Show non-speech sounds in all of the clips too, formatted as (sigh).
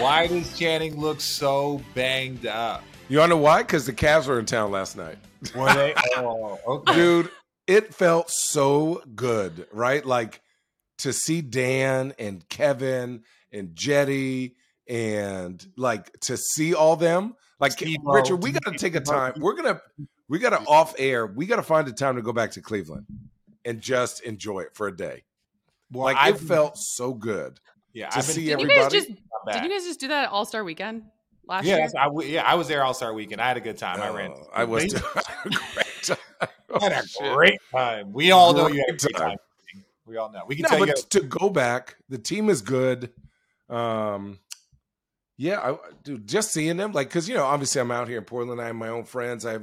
Why does Channing look so banged up? You want to know why? Because the Cavs were in town last night. Were they? (laughs) Oh, okay. Dude, it felt so good, right? Like to see Dan and Kevin and Jetty and like to see all them. Like Steve-O, Richard, we got to take a time. We're gonna we got to off air. We got to find a time to go back to Cleveland and just enjoy it for a day. Well, like I've- it felt so good Yeah, to I've been see thinking Did you guys just did you guys just do that All Star Weekend last year? Yes, I w- yeah, I was there All Star Weekend. I had a good time. I ran. Oh, I was too. (laughs) great time. (laughs) I had Oh, a shit. great time. We all know you had a Great great time. time. We all know. We can No, tell you. but to go back, the team is good. Um, yeah, I, dude, just seeing them, like, because you know, obviously, I'm out here in Portland. I have my own friends. I have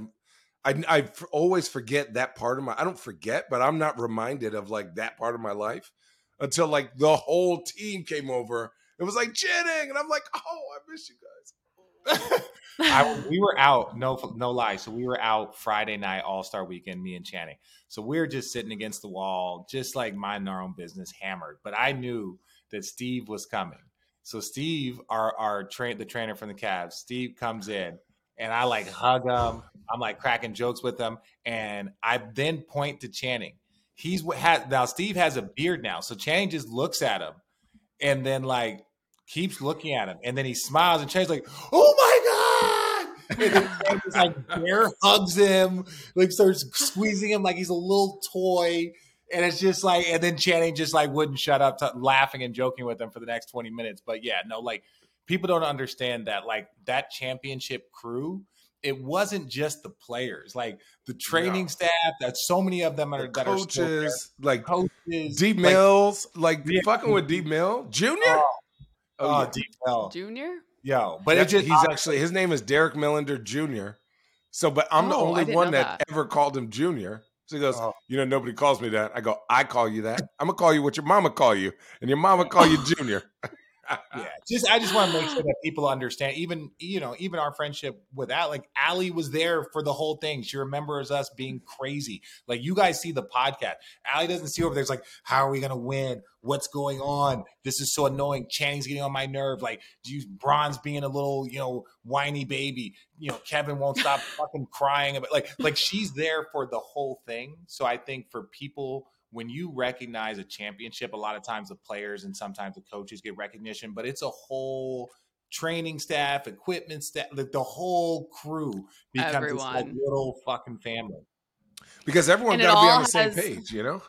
I, I always forget that part of my. I don't forget, but I'm not reminded of like that part of my life until like the whole team came over. It was like Jennings, and I'm like, oh, I miss you guys. (laughs) I, we were out, no no lie. So we were out Friday night, All Star Weekend, me and Channing. So we were just sitting against the wall, just like minding our own business, hammered. But I knew that Steve was coming. So Steve, our our train, the trainer from the Cavs, Steve comes in, and I like hug him. I'm like cracking jokes with him, and I then point to Channing. He's what has now. Steve has a beard now, so Channing just looks at him, and then like keeps looking at him, and then he smiles, and Channing's like, "Oh my god!" And then just like bear hugs him, like starts squeezing him like he's a little toy. And it's just like, and then Channing just like wouldn't shut up, laughing and joking with him for the next 20 minutes. But yeah, no, like people don't understand that, like that championship crew, it wasn't just the players, like the training No. staff, that so many of them are The that are still there. coaches, like coaches, D like, Mills, like, Yeah. fucking with D Mill Junior. oh, Oh, oh, yeah. D- L. Junior? yo, but it just he's actually his name is Derek Millender Jr. So, but I'm the Oh, I only one that, that. ever called him Junior. So he goes, Oh. you know, nobody calls me that. I go, I call you that. I'm gonna call you what your mama call you, and your mama call you (laughs) Junior. (laughs) yeah (laughs) just i just want to make sure that people understand even you know even our friendship with that like Allie was there for the whole thing she remembers us being crazy like you guys see the podcast Allie doesn't see over there it's like how are we gonna win? What's going on? This is so annoying channing's getting on my nerve like do you bronze being a little you know whiny baby you know kevin won't stop (laughs) fucking crying about like like she's there for the whole thing so i think for people when you recognize a championship, a lot of times the players and sometimes the coaches get recognition, but it's a whole training staff, equipment staff, like the whole crew becomes this like little fucking family. because everyone got to be on all the same page, you know.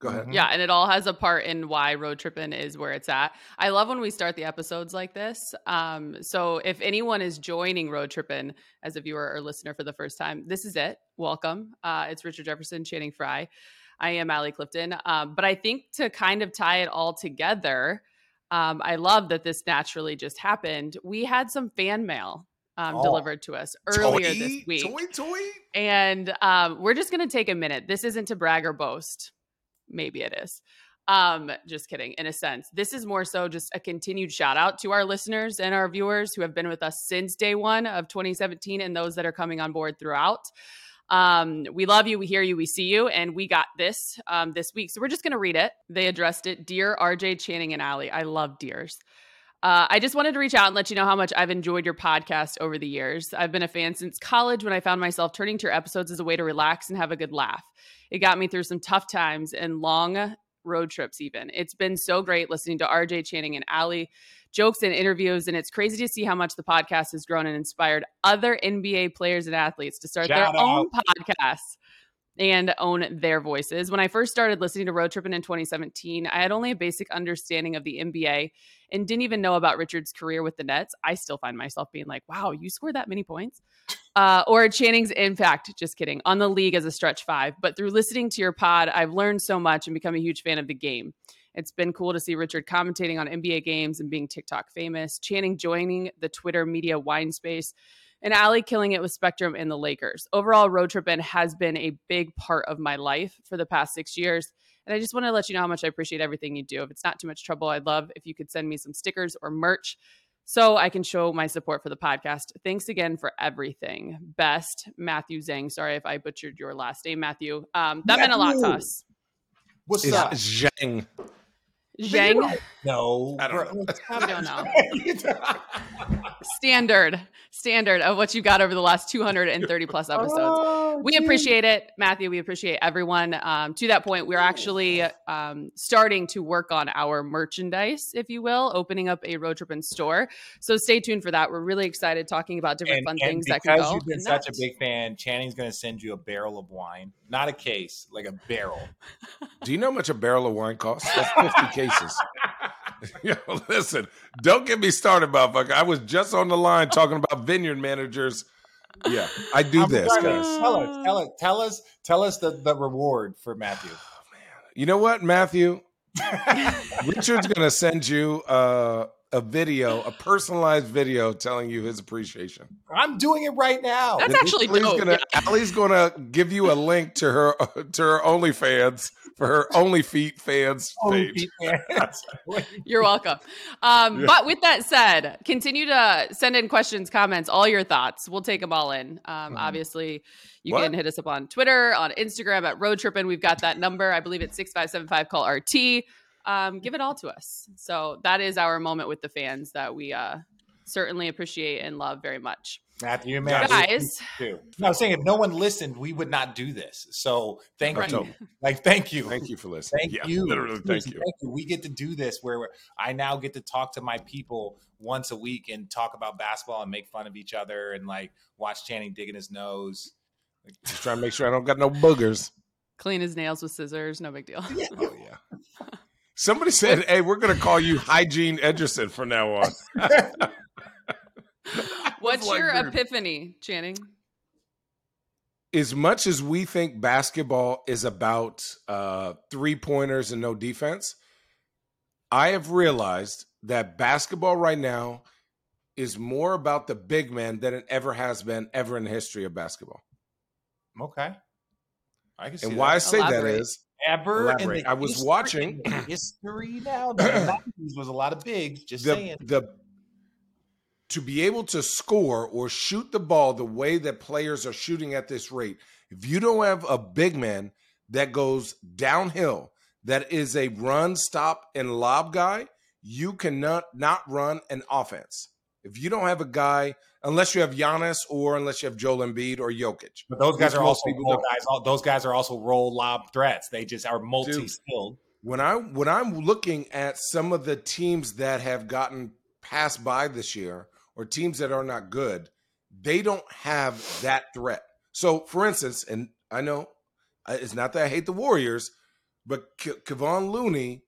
Go ahead. Mhm. Yeah, and it all has a part in why road tripping is where it's at. I love when we start the episodes like this. Um, so if anyone is joining road tripping as a viewer or listener for the first time, this is it. Welcome. Uh, it's Richard Jefferson, Channing Frye. I am Allie Clifton. Um, but I think to kind of tie it all together, um, I love that this naturally just happened. We had some fan mail um, Oh. delivered to us earlier toy, this week. toy, toy. And um, we're just going to take a minute. This isn't to brag or boast. Maybe it is. Um, just kidding, in a sense. This is more so just a continued shout out to our listeners and our viewers who have been with us since day one of 2017 and those that are coming on board throughout. Um, we love you, we hear you, we see you, and we got this um, this week. So we're just going to read it. They addressed it Dear RJ Channing and Allie. I love dears. Uh, I just wanted to reach out and let you know how much I've enjoyed your podcast over the years. I've been a fan since college when I found myself turning to your episodes as a way to relax and have a good laugh. It got me through some tough times and long road trips, even. It's been so great listening to RJ Channing and Allie jokes and interviews. And it's crazy to see how much the podcast has grown and inspired other NBA players and athletes to start Shout their out. own podcasts and own their voices. When I first started listening to Road Trippin' in 2017, I had only a basic understanding of the NBA and didn't even know about Richard's career with the Nets. I still find myself being like, wow, you scored that many points. Uh, or Channing's impact, just kidding, on the league as a stretch five. But through listening to your pod, I've learned so much and become a huge fan of the game. It's been cool to see Richard commentating on NBA games and being TikTok famous, Channing joining the Twitter media wine space, and Allie killing it with Spectrum and the Lakers. Overall, Road Trippin' has been a big part of my life for the past six years. And I just want to let you know how much I appreciate everything you do. If it's not too much trouble, I'd love if you could send me some stickers or merch so I can show my support for the podcast. Thanks again for everything. Best, Matthew Zhang. Sorry if I butchered your last name, Matthew. Um, that meant a lot to us. What's Is up? Zhang. Zhang, No, I don't know. we don't know. (laughs) standard, standard of what you got over the last 230 plus (laughs) episodes. Oh, we appreciate it, Matthew. We appreciate everyone. Um, to that point, we're actually um, starting to work on our merchandise, if you will, opening up a road trip and store. So stay tuned for that. We're really excited talking about different and, fun and things that can go. Because you've been in such a big fan, Channing's going to send you a barrel of wine, not a case, like a barrel. (laughs) Do you know how much a barrel of wine costs? That's 50 (laughs) cases. (laughs) Yo, listen, don't get me started, motherfucker. I was just on the line talking about vineyard managers. Yeah, I do I'm this, guys. Tell us, tell us, tell us, tell us the, the reward for Matthew. You know what, Matthew? Richard's going to send you uh, a video, a personalized video telling you his appreciation. I'm doing it right now. That's actually Allie's dope. Gonna, Allie's going to give you a link to her to her OnlyFans for her Only Feet fans Only page. fans. (laughs) You're welcome. Um, Yeah. But with that said, continue to send in questions, comments, all your thoughts. We'll take them all in. Um, Mhm. Obviously, you What? can hit us up on Twitter, on Instagram at Road Trippin'. We've got that number. I believe it's 6575 call RT. Um, give it all to us. So that is our moment with the fans that we uh, certainly appreciate and love very much. Matthew, and man, Guys. No, I'm saying if no one listened, we would not do this. So thank Right. you. Like, thank you. Thank you for listening. Thank Yeah, you. Literally, thank you. Thank you. We get to do this where I now get to talk to my people once a week and talk about basketball and make fun of each other and like watch Channing digging his nose. Just trying to make sure I don't got no boogers. Clean his nails with scissors. No big deal. (laughs) Oh yeah. Somebody said, "Hey, we're going to call you Hygiene Edgerson from now on." (laughs) What's like, your epiphany, Channing? as much as we think basketball is about uh, three pointers and no defense, I have realized that basketball right now is more about the big man than it ever has been ever in the history of basketball. okay. I can see And why I say Elaborate. that is ever I was history- watching- (clears throat) history now. The 90s was a lot of bigs. Just the saying. the to be able to score or shoot the ball the way that players are shooting at this rate. If you don't have a big man that goes downhill, that is a run, stop, and lob guy, you cannot not run an offense. If you don't have a guy, unless you have Giannis or unless you have Joel Embiid or Jokic, But those guys Which are also guys. all- Those guys are also roll lob threats. They just are multi-skilled. when I when I'm looking at some of the teams that have gotten passed by this year or teams that are not good, they don't have that threat. So, for instance, and I know uh, it's not that I hate the Warriors, but K- Kevon Looney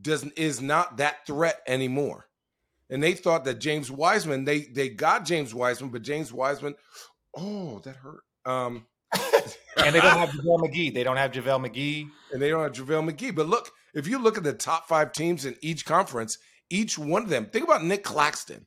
doesn't is not that threat anymore. And they thought that James Wiseman, they they got James Wiseman, but James Wiseman, oh, that hurt. Um, (laughs) And they don't have JaVale McGee. They don't have JaVale McGee. and they don't have JaVale McGee. But look, if you look at the top five teams in each conference, each one of them, think about Nic Claxton.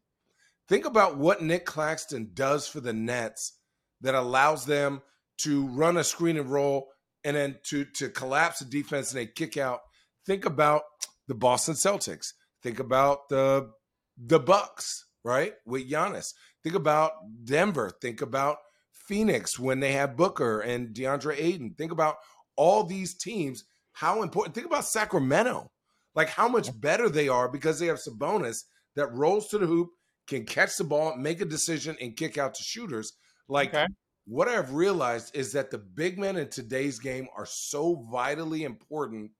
Think about what Nic Claxton does for the Nets that allows them to run a screen and roll and then to to collapse the defense and they kick out. Think about the Boston Celtics. Think about the the Bucks, right? With Giannis. Think about Denver. Think about Phoenix when they have Booker and DeAndre Ayton. Think about all these teams. How important? Think about Sacramento. Like how much better they are because they have Sabonis that rolls to the hoop, can catch the ball, make a decision, and kick out to shooters. Like Okay. what I've realized is that the big men in today's game are so vitally important.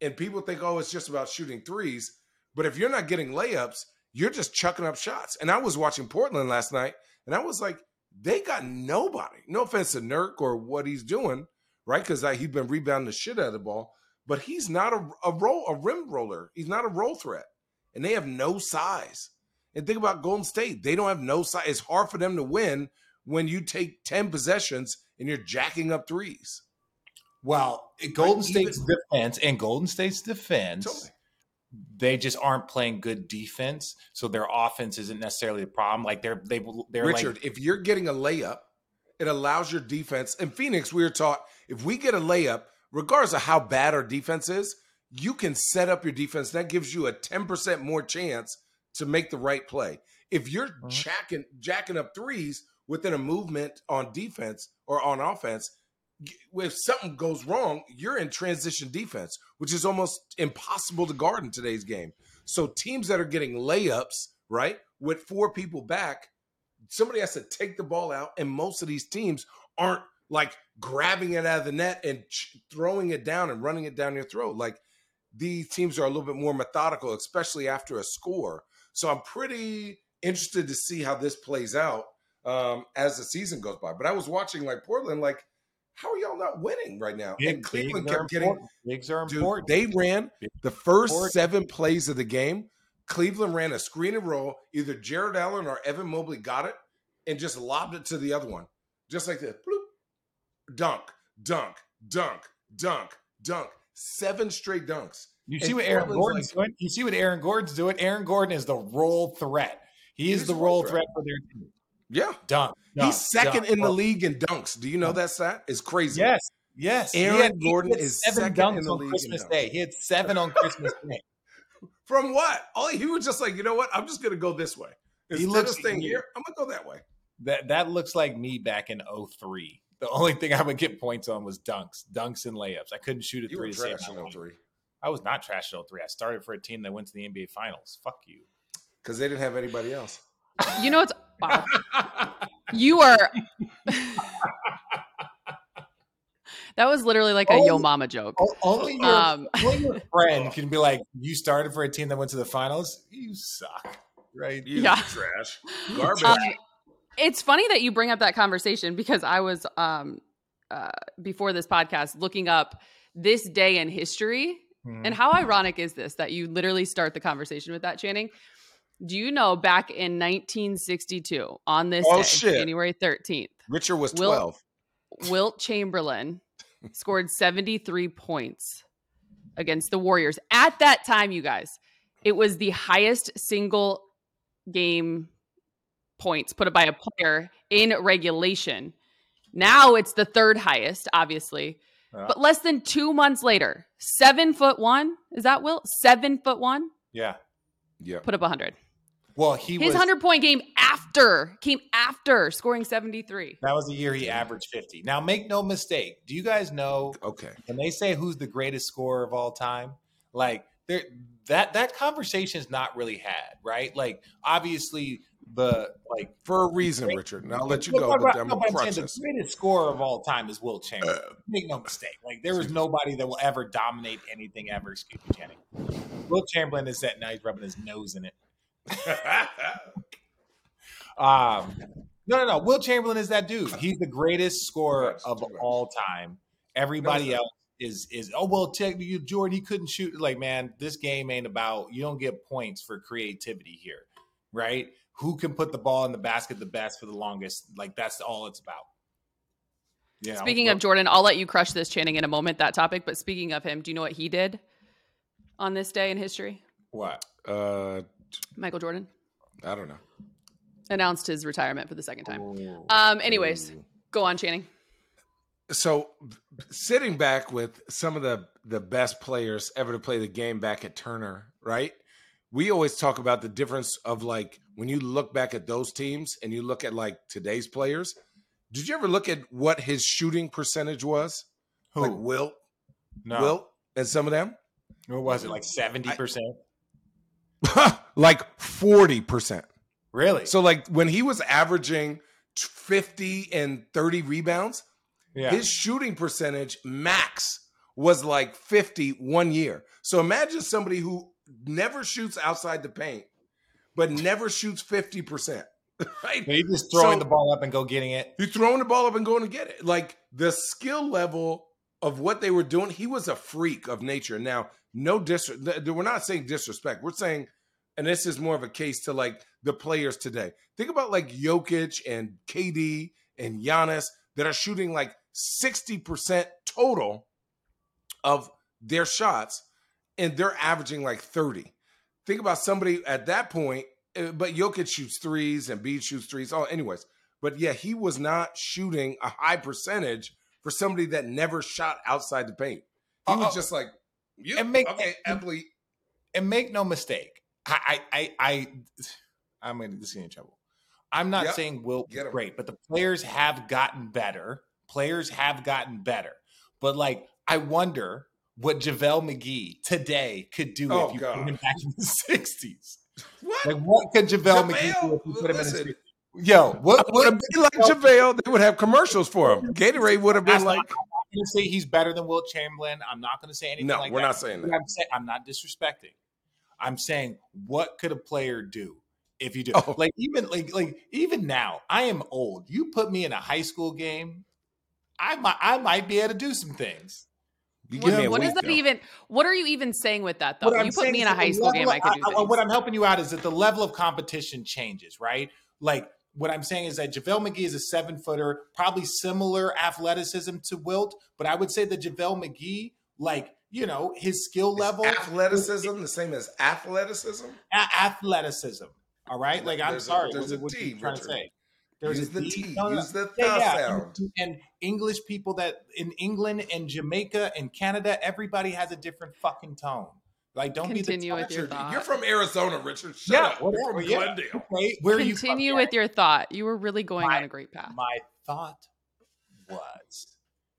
And people think, oh, it's just about shooting threes. But if you're not getting layups, you're just chucking up shots. And I was watching Portland last night, and I was like, they got nobody. No offense to Nurk or what he's doing, right? Because he's been rebounding the shit out of the ball, but he's not a, a roll a rim roller. He's not a roll threat, and they have no size. And think about Golden State; they don't have no size. It's hard for them to win when you take ten possessions and you're jacking up threes. Well, Golden even- State's defense and Golden State's defense, Totally. They just aren't playing good defense, so their offense isn't necessarily the problem. Like they're they they're Richard, like if you're getting a layup, it allows your defense. In Phoenix, we were taught if we get a layup, regardless of how bad our defense is, you can set up your defense. That gives you a 10% more chance to make the right play. If you're Mhm. jacking jacking up threes within a movement on defense or on offense, if something goes wrong, you're in transition defense, which is almost impossible to guard in today's game. So teams that are getting layups, right, with four people back, somebody has to take the ball out, and most of these teams aren't like grabbing it out of the net and throwing it down and running it down your throat. Like these teams are a little bit more methodical, especially after a score. So I'm pretty interested to see how this plays out um, as the season goes by. But I was watching like Portland, like, how are y'all not winning right now? and Cleveland kept getting bigs are Dude, important. they ran the first important. seven plays of the game. Cleveland ran a screen and roll. Either Jarrett Allen or Evan Mobley got it and just lobbed it to the other one, just like this. Bloop. Dunk, dunk, dunk, dunk, dunk. Seven straight dunks. You And see what Aaron Portland's Gordon's doing? You see what Aaron Gordon's doing? Aaron Gordon is the roll threat. He is He's the roll roll threat for their team. Yeah, Dunk. dunk he's second dunk. in the Well, league in dunks. Do you know that stat? It's crazy. Yes. Yes. Aaron had- Gordon is seven second dunks in the on league in Christmas. Day. He had seven on Christmas Day. (laughs) From what? Oh, he was just like, you know what? I'm just gonna go this way. He Instead looks- of staying here, I'm gonna go that way. That that looks like me back in 03. The only thing I would get points on was dunks, dunks and layups. I couldn't shoot a You were three to save trash my in life. 03 I was not trash at 03. I started for a team that went to the NBA Finals. Fuck you. because they didn't have anybody else. You know what's wow. (laughs) You are (laughs) That was literally like a yo mama joke. Only your, Um only your (laughs) friend can be like, you started for a team that went to the finals. You suck, right? You Yeah. trash. Garbage. Um, it's funny that you bring up that conversation because I was um uh before this podcast looking up this day in history Mhm. and how ironic is this that you literally start the conversation with that Channing? Do you know back in 1962 on this Oh, day, shit. January 13th, Richard was Will- 12. Wilt Chamberlain (laughs) scored 73 points against the Warriors. At that time, you guys, it was the highest single game points put up by a player in regulation. Now it's the third highest, obviously. But less than two months later, seven foot one, is that Wilt? Seven foot one, Yeah. Yeah. put up 100. Well, he His was. 100 point game after came after scoring 73. That was the year he averaged 50. Now, make no mistake. Do you guys know Okay. when they say who's the greatest scorer of all time? Like there that that conversation is not really had, right? Like obviously the like For a reason, Richard. And I'll let you No, go, no, but no, I'm no, going to but I'm saying. The greatest scorer of all time is Wilt Chamberlain. Uh, Make no mistake. Like there is nobody that will ever dominate anything ever. Excuse me, Channing. Wilt Chamberlain is that now he's rubbing his nose in it. (laughs) Um, no, no, no. Wilt Chamberlain is that dude. He's the greatest scorer Yes, of all time. Everybody No, no. else is is oh well, check you, Jordan. He couldn't shoot. Like man, this game ain't about. You don't get points for creativity here, right? Who can put the ball in the basket the best for the longest? Like that's all it's about. Yeah. Speaking of Jordan, I'll let you crush this Channing in a moment, that topic. But speaking of him, do you know what he did on this day in history? what? uh, Michael Jordan I don't know. announced his retirement for the second time. Ooh. Um, anyways, Ooh. go on, Channing. So, sitting back with some of the the best players ever to play the game back at Turner, right? We always talk about the difference of like when you look back at those teams and you look at like today's players. Did you ever look at what his shooting percentage was? Who? Like Wilt, no. Wilt, and some of them. What was it? Like seventy percent. (laughs) (laughs) like 40%. Really? So like when he was averaging 50 and 30 rebounds, yeah. his shooting percentage max was like 50 one year. So imagine somebody who never shoots outside the paint, but never shoots 50%. (laughs) Right? But he's just throwing So- the ball up and go getting it. He's throwing the ball up and going to get it. Like the skill level of what they were doing, he was a freak of nature. Now, no dis we're not saying disrespect. We're saying, and this is more of a case to like the players today. Think about like Jokic and KD and Giannis that are shooting like 60% total of their shots, and they're averaging like 30. Think about somebody at that point, uh, but Jokic shoots threes and Bede shoots threes. Oh, anyways. But yeah, he was not shooting a high percentage for somebody that never shot outside the paint. He was Uh-oh. just like, you And make- okay, and- And make no mistake, I, I, I, I I'm going to get in trouble. I'm not Yep. saying Wilt Get was 'em. great, but the players have gotten better. Players have gotten better. But like, I wonder what JaVale McGee today could do Oh, if you God. put him back in the (laughs) 60s. What? Like, what could JaVale, McGee do if you put him listen. in the 60s? Yo, what, would have been like JaVale. They would have commercials for him. Gatorade would have been like, not- I'm not going to say he's better than Wilt Chamberlain. I'm not going to say anything no, like we're that. not saying that. I'm saying, I'm not disrespecting. I'm saying, what could a player do if you do? Oh. Like even like like even now, I am old. You put me in a high school game, I might I might be able to do some things. You What, give me a what is that though. even? What are you even saying with that though? What I'm You put me in a high school game, level I could do uh, of- things. What I'm helping you out is that the level of competition changes, right? Like what I'm saying is that JaVale McGee is a seven footer, probably similar athleticism to Wilt, but I would say that JaVale McGee, like, you know, his skill Is level athleticism the same as athleticism? a- athleticism. All right, like I'm There's a- sorry, there's what, a what T, you trying to Richard. say? There's Use a the D? T. No, no, Use the yeah, th yeah. sound. And, and English people that in England and Jamaica and Canada, everybody has a different fucking tone. Like, don't Continue be with your thought. you're from Arizona, Richard. Shut Yeah, up. You're from yeah. Glendale. Okay, where are you from? Continue with your thought. You were really going My- on a great path. My thought was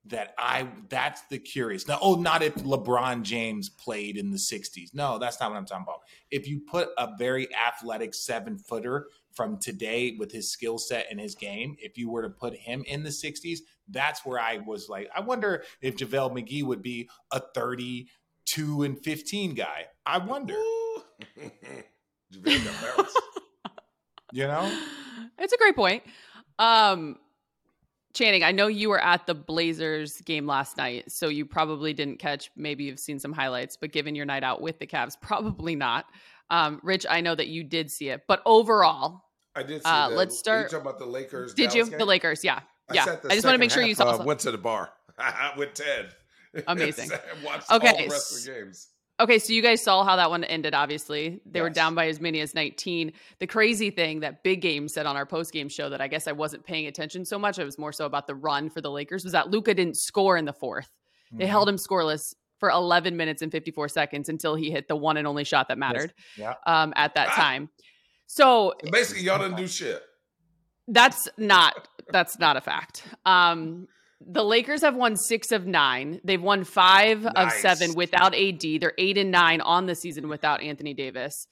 that I that's the curious. Now, oh, not if LeBron James played in the 60s. No, that's not what I'm talking about. If you put a very athletic seven footer from today with his skill set and his game, if you were to put him in the 60s, that's where I was like, I wonder if JaVale McGee would be a 32 and 15 guy. I wonder, Ooh. (laughs) JaVale got bounce. you know? (laughs) It's a great point. Um, Channing, I know you were at the Blazers game last night, so you probably didn't catch. Maybe you've seen some highlights, but given your night out with the Cavs, (laughs) probably not. Um, Rich, I know that you did see it, but overall, I did see Uh, let's you start- talking about the Lakers. did you Dallas the? Lakers? Yeah, I yeah. I just want to make sure you saw. uh, went to the bar (laughs) with Ted. Amazing. (laughs) Watched all Okay, the rest of the games. Okay, so you guys saw how that one ended. Obviously, they were down by as many as 19. The crazy thing that Big Game said on our post game show that I guess I wasn't paying attention so much. It was more so about the run for the Lakers. Was that Luka didn't score in the fourth? They held him scoreless for 11 minutes and 54 seconds until he hit the one and only shot that mattered Yeah. um, at that Ah. time. So So basically, y'all didn't do shit. that's not that's not a fact. Um, the Lakers have won six of nine. They've won five of seven without AD. They're eight and nine on the season without Anthony Davis.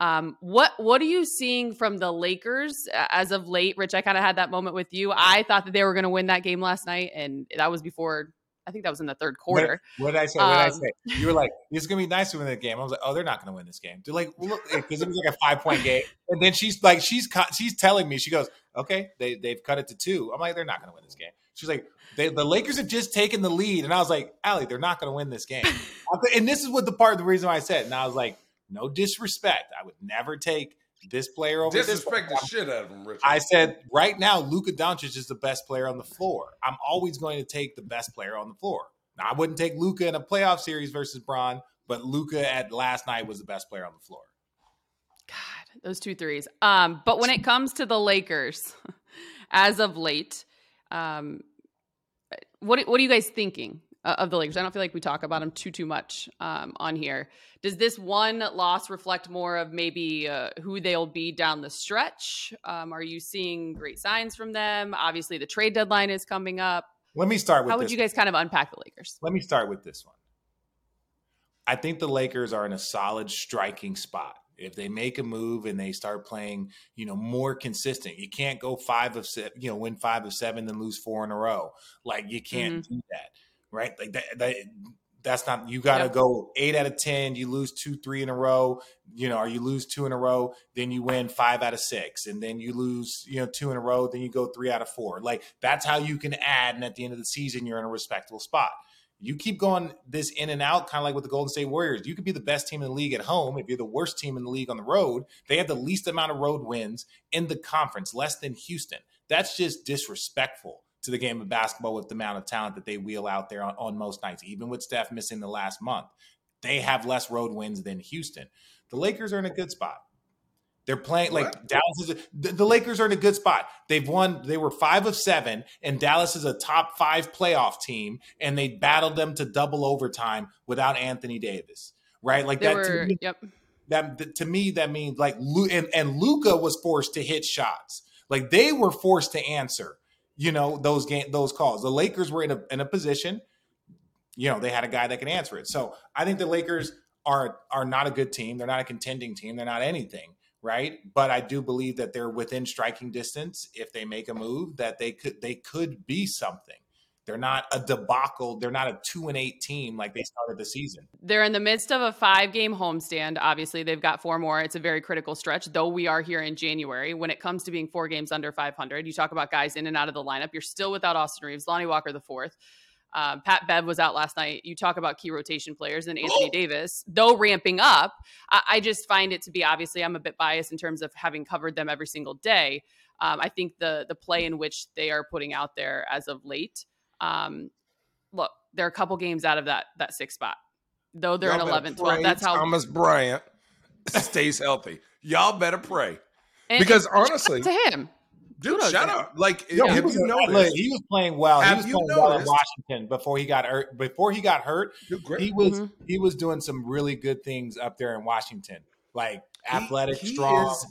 Um, what what are you seeing from the Lakers uh, as of late? Rich, I kind of had that moment with you. I thought that they were going to win that game last night, and that was before. I think that was in the third quarter. What, what did I say? What did I Um, say? You were like, "It's gonna be nice to win the game." I was like, "Oh, they're not gonna win this game." They're like, "Look," because it was like a five point game, and then she's like, she's she's telling me, she goes, "Okay, they they've cut it to two. I'm like, "They're not gonna win this game." She's like, they, "The Lakers have just taken the lead," and I was like, "Allie, they're not gonna win this game." (laughs) and this is what the part of the reason why I said, and I was like, "No disrespect, I would never take this player over this." Disrespect player. the shit out of him, Richard. I said right now, Luka Doncic is the best player on the floor. I'm always going to take the best player on the floor. Now, I wouldn't take Luka in a playoff series versus Braun, but Luka at last night was the best player on the floor. God, those two threes. Um, but when it comes to the Lakers, (laughs) as of late, um, what what are you guys thinking uh, of the Lakers? I don't feel like we talk about them too too much um, on here. Does this one loss reflect more of maybe uh, who they'll be down the stretch? Um, are you seeing great signs from them? Obviously, the trade deadline is coming up. Let me start with How would you guys kind of unpack the Lakers? Let me start with this one. I think the Lakers are in a solid striking spot if they make a move and they start playing, you know, more consistent, you can't go five of seven, you know, win five of seven, then lose four in a row. Like you can't mm-hmm. do that, right? Like that, that that's not you got to go eight out of ten you lose two three in a row you know or you lose two in a row then you win five out of six and then you lose you know two in a row then you go three out of four like that's how you can add and at the end of the season you're in a respectable spot you keep going this in and out, kind of like with the Golden State Warriors. You could be the best team in the league at home if you're the worst team in the league on the road. They have the least amount of road wins in the conference, less than Houston. That's just disrespectful to the game of basketball with the amount of talent that they wheel out there on, on most nights, even with Steph missing the last month. They have less road wins than Houston. The Lakers are in a good spot. They're playing like what? Dallas is a, the, the, Lakers are in a good spot. They've won. They were five of seven, and Dallas is a top five playoff team, and they battled them to double overtime without Anthony Davis. Right, like they that. Were, me, yep. That to me, that means like and and Luka was forced to hit shots. Like they were forced to answer. You know those game those calls. The Lakers were in a in a position. You know they had a guy that can answer it. So I think the Lakers are are not a good team. They're not a contending team. They're not anything right? But I do believe that they're within striking distance. If they make a move, that they could they could be something. They're not a debacle. They're not a two and eight team like they started the season. They're in the midst of a five game homestand. Obviously, they've got four more. It's a very critical stretch, though we are here in January. When it comes to being four games under 500, you talk about guys in and out of the lineup. You're still without Austin Reaves, Lonnie Walker the fourth. Um, Pat Bev was out last night. You talk about key rotation players and Anthony oh. Davis, though ramping up. I, I, just find it to be obviously I'm a bit biased in terms of having covered them every single day. Um, I think the the play in which they are putting out there as of late. Um, look, they're a couple games out of that that six spot, though they're Y'all in 11, 12. That's how Thomas Bryant stays healthy. Y'all better pray. And, because honestly, to him, Dude, shut up! Like, Yo, have you noticed? he was playing well. Have he was playing well in Washington before he got hurt. Before he got hurt, he was mm-hmm. he was doing some really good things up there in Washington, like athletic, he, he strong. Is,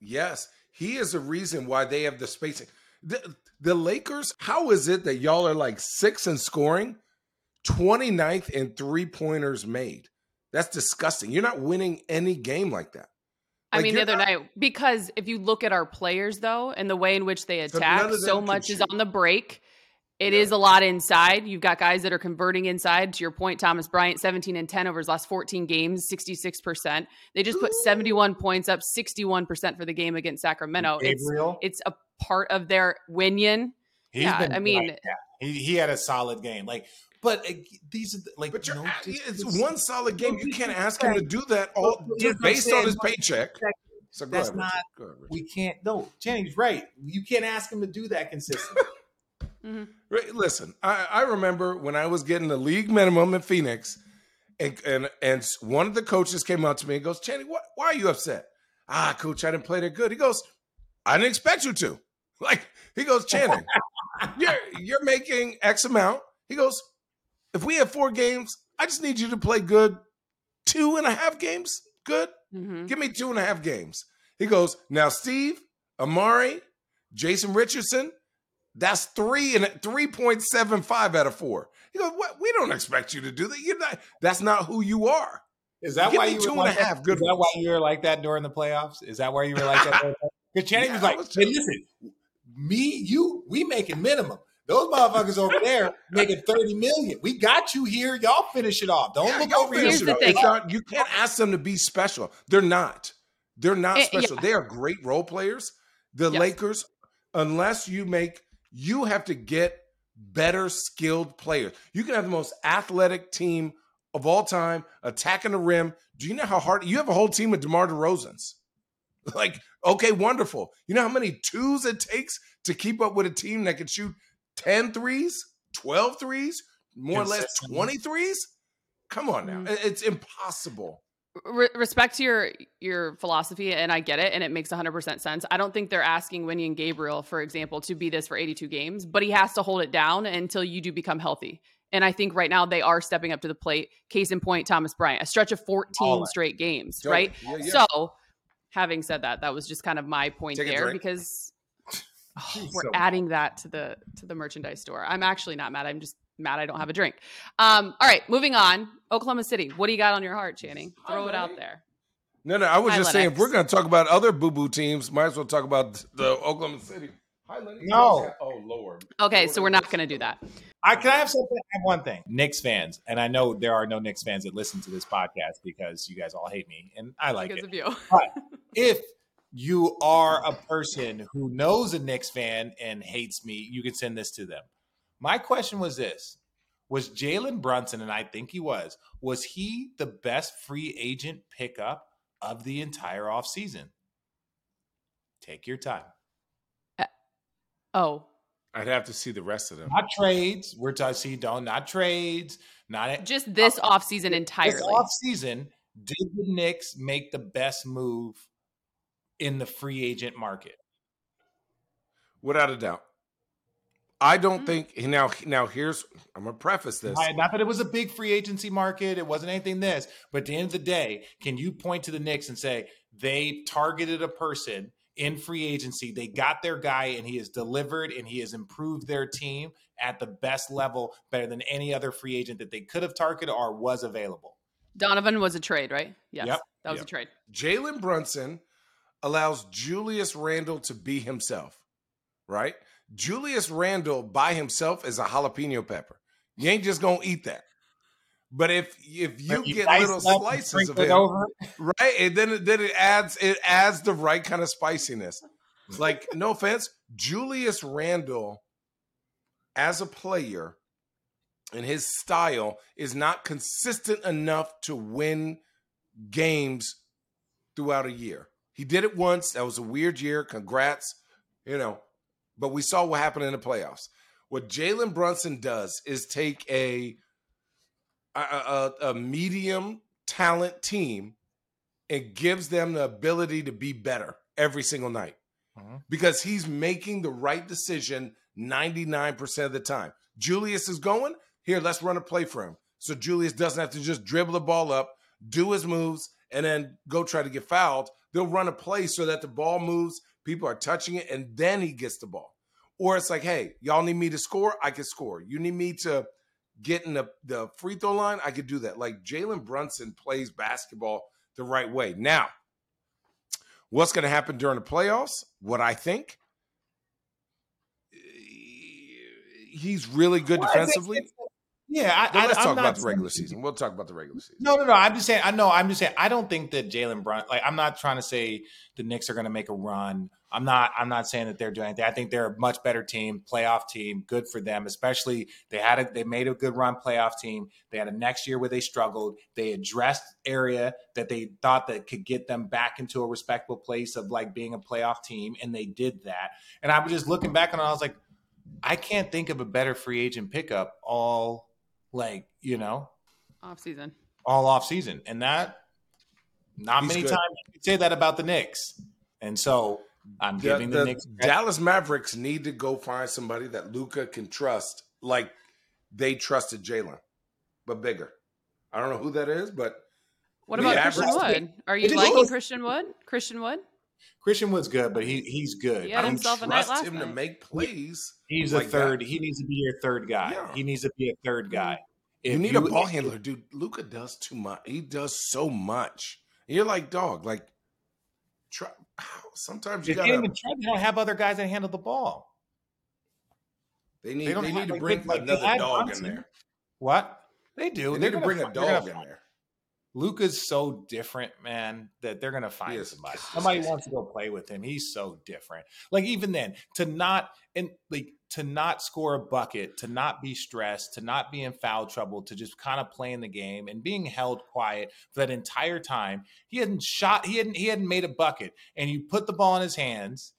yes, he is the reason why they have the spacing. The, the Lakers, how is it that y'all are like six in scoring, 29th in three pointers made? That's disgusting. You're not winning any game like that. I mean, the other not, night, because if you look at our players, though, and the way in which they attack, so much is on the break. It yeah. is a lot inside. You've got guys that are converting inside. To your point, Thomas Bryant, 17 and 10 over his last 14 games, 66%. They just put 71 points up, 61% for the game against Sacramento. Gabriel. It's, it's a part of their winion. He's yeah, I mean, like he, he had a solid game. Like but uh, these are like, but you're no, it's one solid game. You can't ask him to do that all based on his paycheck. So that's ahead, not. Ahead, we can't. No, Jennings right. You can't ask him to do that consistently. (laughs) mm-hmm. Listen, I, I remember when I was getting the league minimum in Phoenix, and and, and one of the coaches came up to me and goes, "Channing, what, why are you upset?" Ah, coach, I didn't play that good. He goes, "I didn't expect you to." (laughs) Like he goes, "Channing, (laughs) you're you're making X amount." He goes, if we have four games, I just need you to play good two and a half games. Good. Mm-hmm. Give me two and a half games. He goes, now Steve, Amar'e, Jason Richardson, that's three and three point seven five out of four. He goes, what? We don't expect you to do that. You're not. That's not who you are. Is that Give why you two were and like a half? Good. Is that why you were like that during the playoffs? Is that why you were like that? (laughs) Because Channing yeah, was like, was "Hey, listen, me, you, we making minimum. Those motherfuckers over there making 30 million. We got you here. Y'all finish it off. Don't yeah, look over here. It's not, you can't ask them to be special. They're not. They're not special. yeah. They are great role players. The yes. Lakers, unless you make, you have to get better skilled players. You can have the most athletic team of all time attacking the rim. Do you know how hard you have a whole team of DeMar DeRozans? (laughs) Like, okay, wonderful. You know how many twos it takes to keep up with a team that can shoot 10 threes, 12 threes, more or less 20 threes? Come on now. Mm. It's impossible. Re- respect to your your philosophy and I get it and it makes 100% sense. I don't think they're asking Wenyen Gabriel for example to be this for 82 games, but he has to hold it down until you do become healthy. And I think right now they are stepping up to the plate. Case in point Thomas Bryant, a stretch of 14 straight games, right? Yeah, yeah. So, having said that, that was just kind of my point Take there because Oh, we're so adding that to the to the merchandise store. I'm actually not mad. I'm just mad I don't have a drink. Um, all right, moving on. Oklahoma City. What do you got on your heart, Channing? Throw it out there. No, no, I was Hi, just saying, if we're going to talk about other boo boo teams, might as well talk about the Oklahoma City. Hi, Lennox. No. Oh, Lord. Okay, Lord so we're not going to do that. I can I have something. I have one thing. Knicks fans, and I know there are no Knicks fans that listen to this podcast because you guys all hate me, and I like because it. of you. (laughs) If you are a person who knows a Knicks fan and hates me, you can send this to them. My question was this: Was Jalen Brunson, and I think he was, was he the best free agent pickup of the entire offseason? Take your time. Uh, oh, I'd have to see the rest of them. Not trades. We're talking. See, don't not trades. Not just this uh, offseason This entirely. offseason, did the Knicks make the best move in the free agent market? Without a doubt. I don't Mm. think now now here's I'm gonna preface this. Right, Not that it was a big free agency market. It wasn't anything this. But at the end of the day, can you point to the Knicks and say they targeted a person in free agency? They got their guy and he has delivered and he has improved their team at the best level, better than any other free agent that they could have targeted or was available. Donovan was a trade, right? Yes, Yep. that was Yep. a trade. Jalen Brunson allows Julius Randle to be himself, right? Julius Randle by himself is a jalapeno pepper. You ain't just gonna eat that. But if if you But get little it up and slices of it him, over. right, and then it- then it adds it adds the right kind of spiciness. Like no offense, Julius Randle as a player and his style is not consistent enough to win games throughout a year. He did it once. That was a weird year. Congrats. You know, but we saw what happened in the playoffs. What Jalen Brunson does is take a a, a, a medium talent team and gives them the ability to be better every single night Mhm. because he's making the right decision 99% of the time. Julius is going, here, let's run a play for him. So Julius doesn't have to just dribble the ball up, do his moves, and then go try to get fouled. They'll run a play so that the ball moves, people are touching it, and then he gets the ball. Or it's like, hey, y'all need me to score? I can score. You need me to get in the, the free throw line? I could do that. Like Jalen Brunson plays basketball the right way. Now, what's going to happen during the playoffs? What I think, eh, he's really good Well, defensively. it's- Yeah, I, I, let's I'm talk about the regular saying- season. We'll talk about the regular season. No, no, no. I'm just saying. I know. I'm just saying. I don't think that Jalen Brun. Like, I'm not trying to say the Knicks are going to make a run. I'm not. I'm not saying that they're doing anything. I think they're a much better team, playoff team. Good for them. Especially they had a. They made a good run, playoff team. They had a next year where they struggled. They addressed area that they thought that could get them back into a respectable place of like being a playoff team, and they did that. And I was just looking back on it. I was like, I can't think of a better free agent pickup all like you know off season, all off season, and that not He's many good. times you could say that about the Knicks. And so I'm The, giving the, the Knicks. Dallas Mavericks need to go find somebody that Luka can trust, like they trusted Jalen, but bigger. I don't know who that is, but What about Christian Wood? Are you liking Christian Wood? Christian Wood? Christian Wood's good, but he he's good. Yeah, I don't himself a night trust him to make plays. He's like a that. third. He needs to be your third guy. Yeah. He needs to be a third guy. you If need a ball handler, dude. Luka does too much. He does so much. You're like, dog, like, try. Sometimes you gotta. don't even try, they don't have other guys that handle the ball. They need. they They, don't need have, to bring like, another had dog in there. What they do? They they're need to bring a fi- they're gonna dog in there. Luka's so different, man, that they're gonna find is. somebody. Somebody wants to go play with him. He's so different. Like even then, to not and like to not score a bucket, to not be stressed, to not be in foul trouble, to just kind of playing the game and being held quiet for that entire time. He hadn't shot. He hadn't. He hadn't made a bucket, and you put the ball in his hands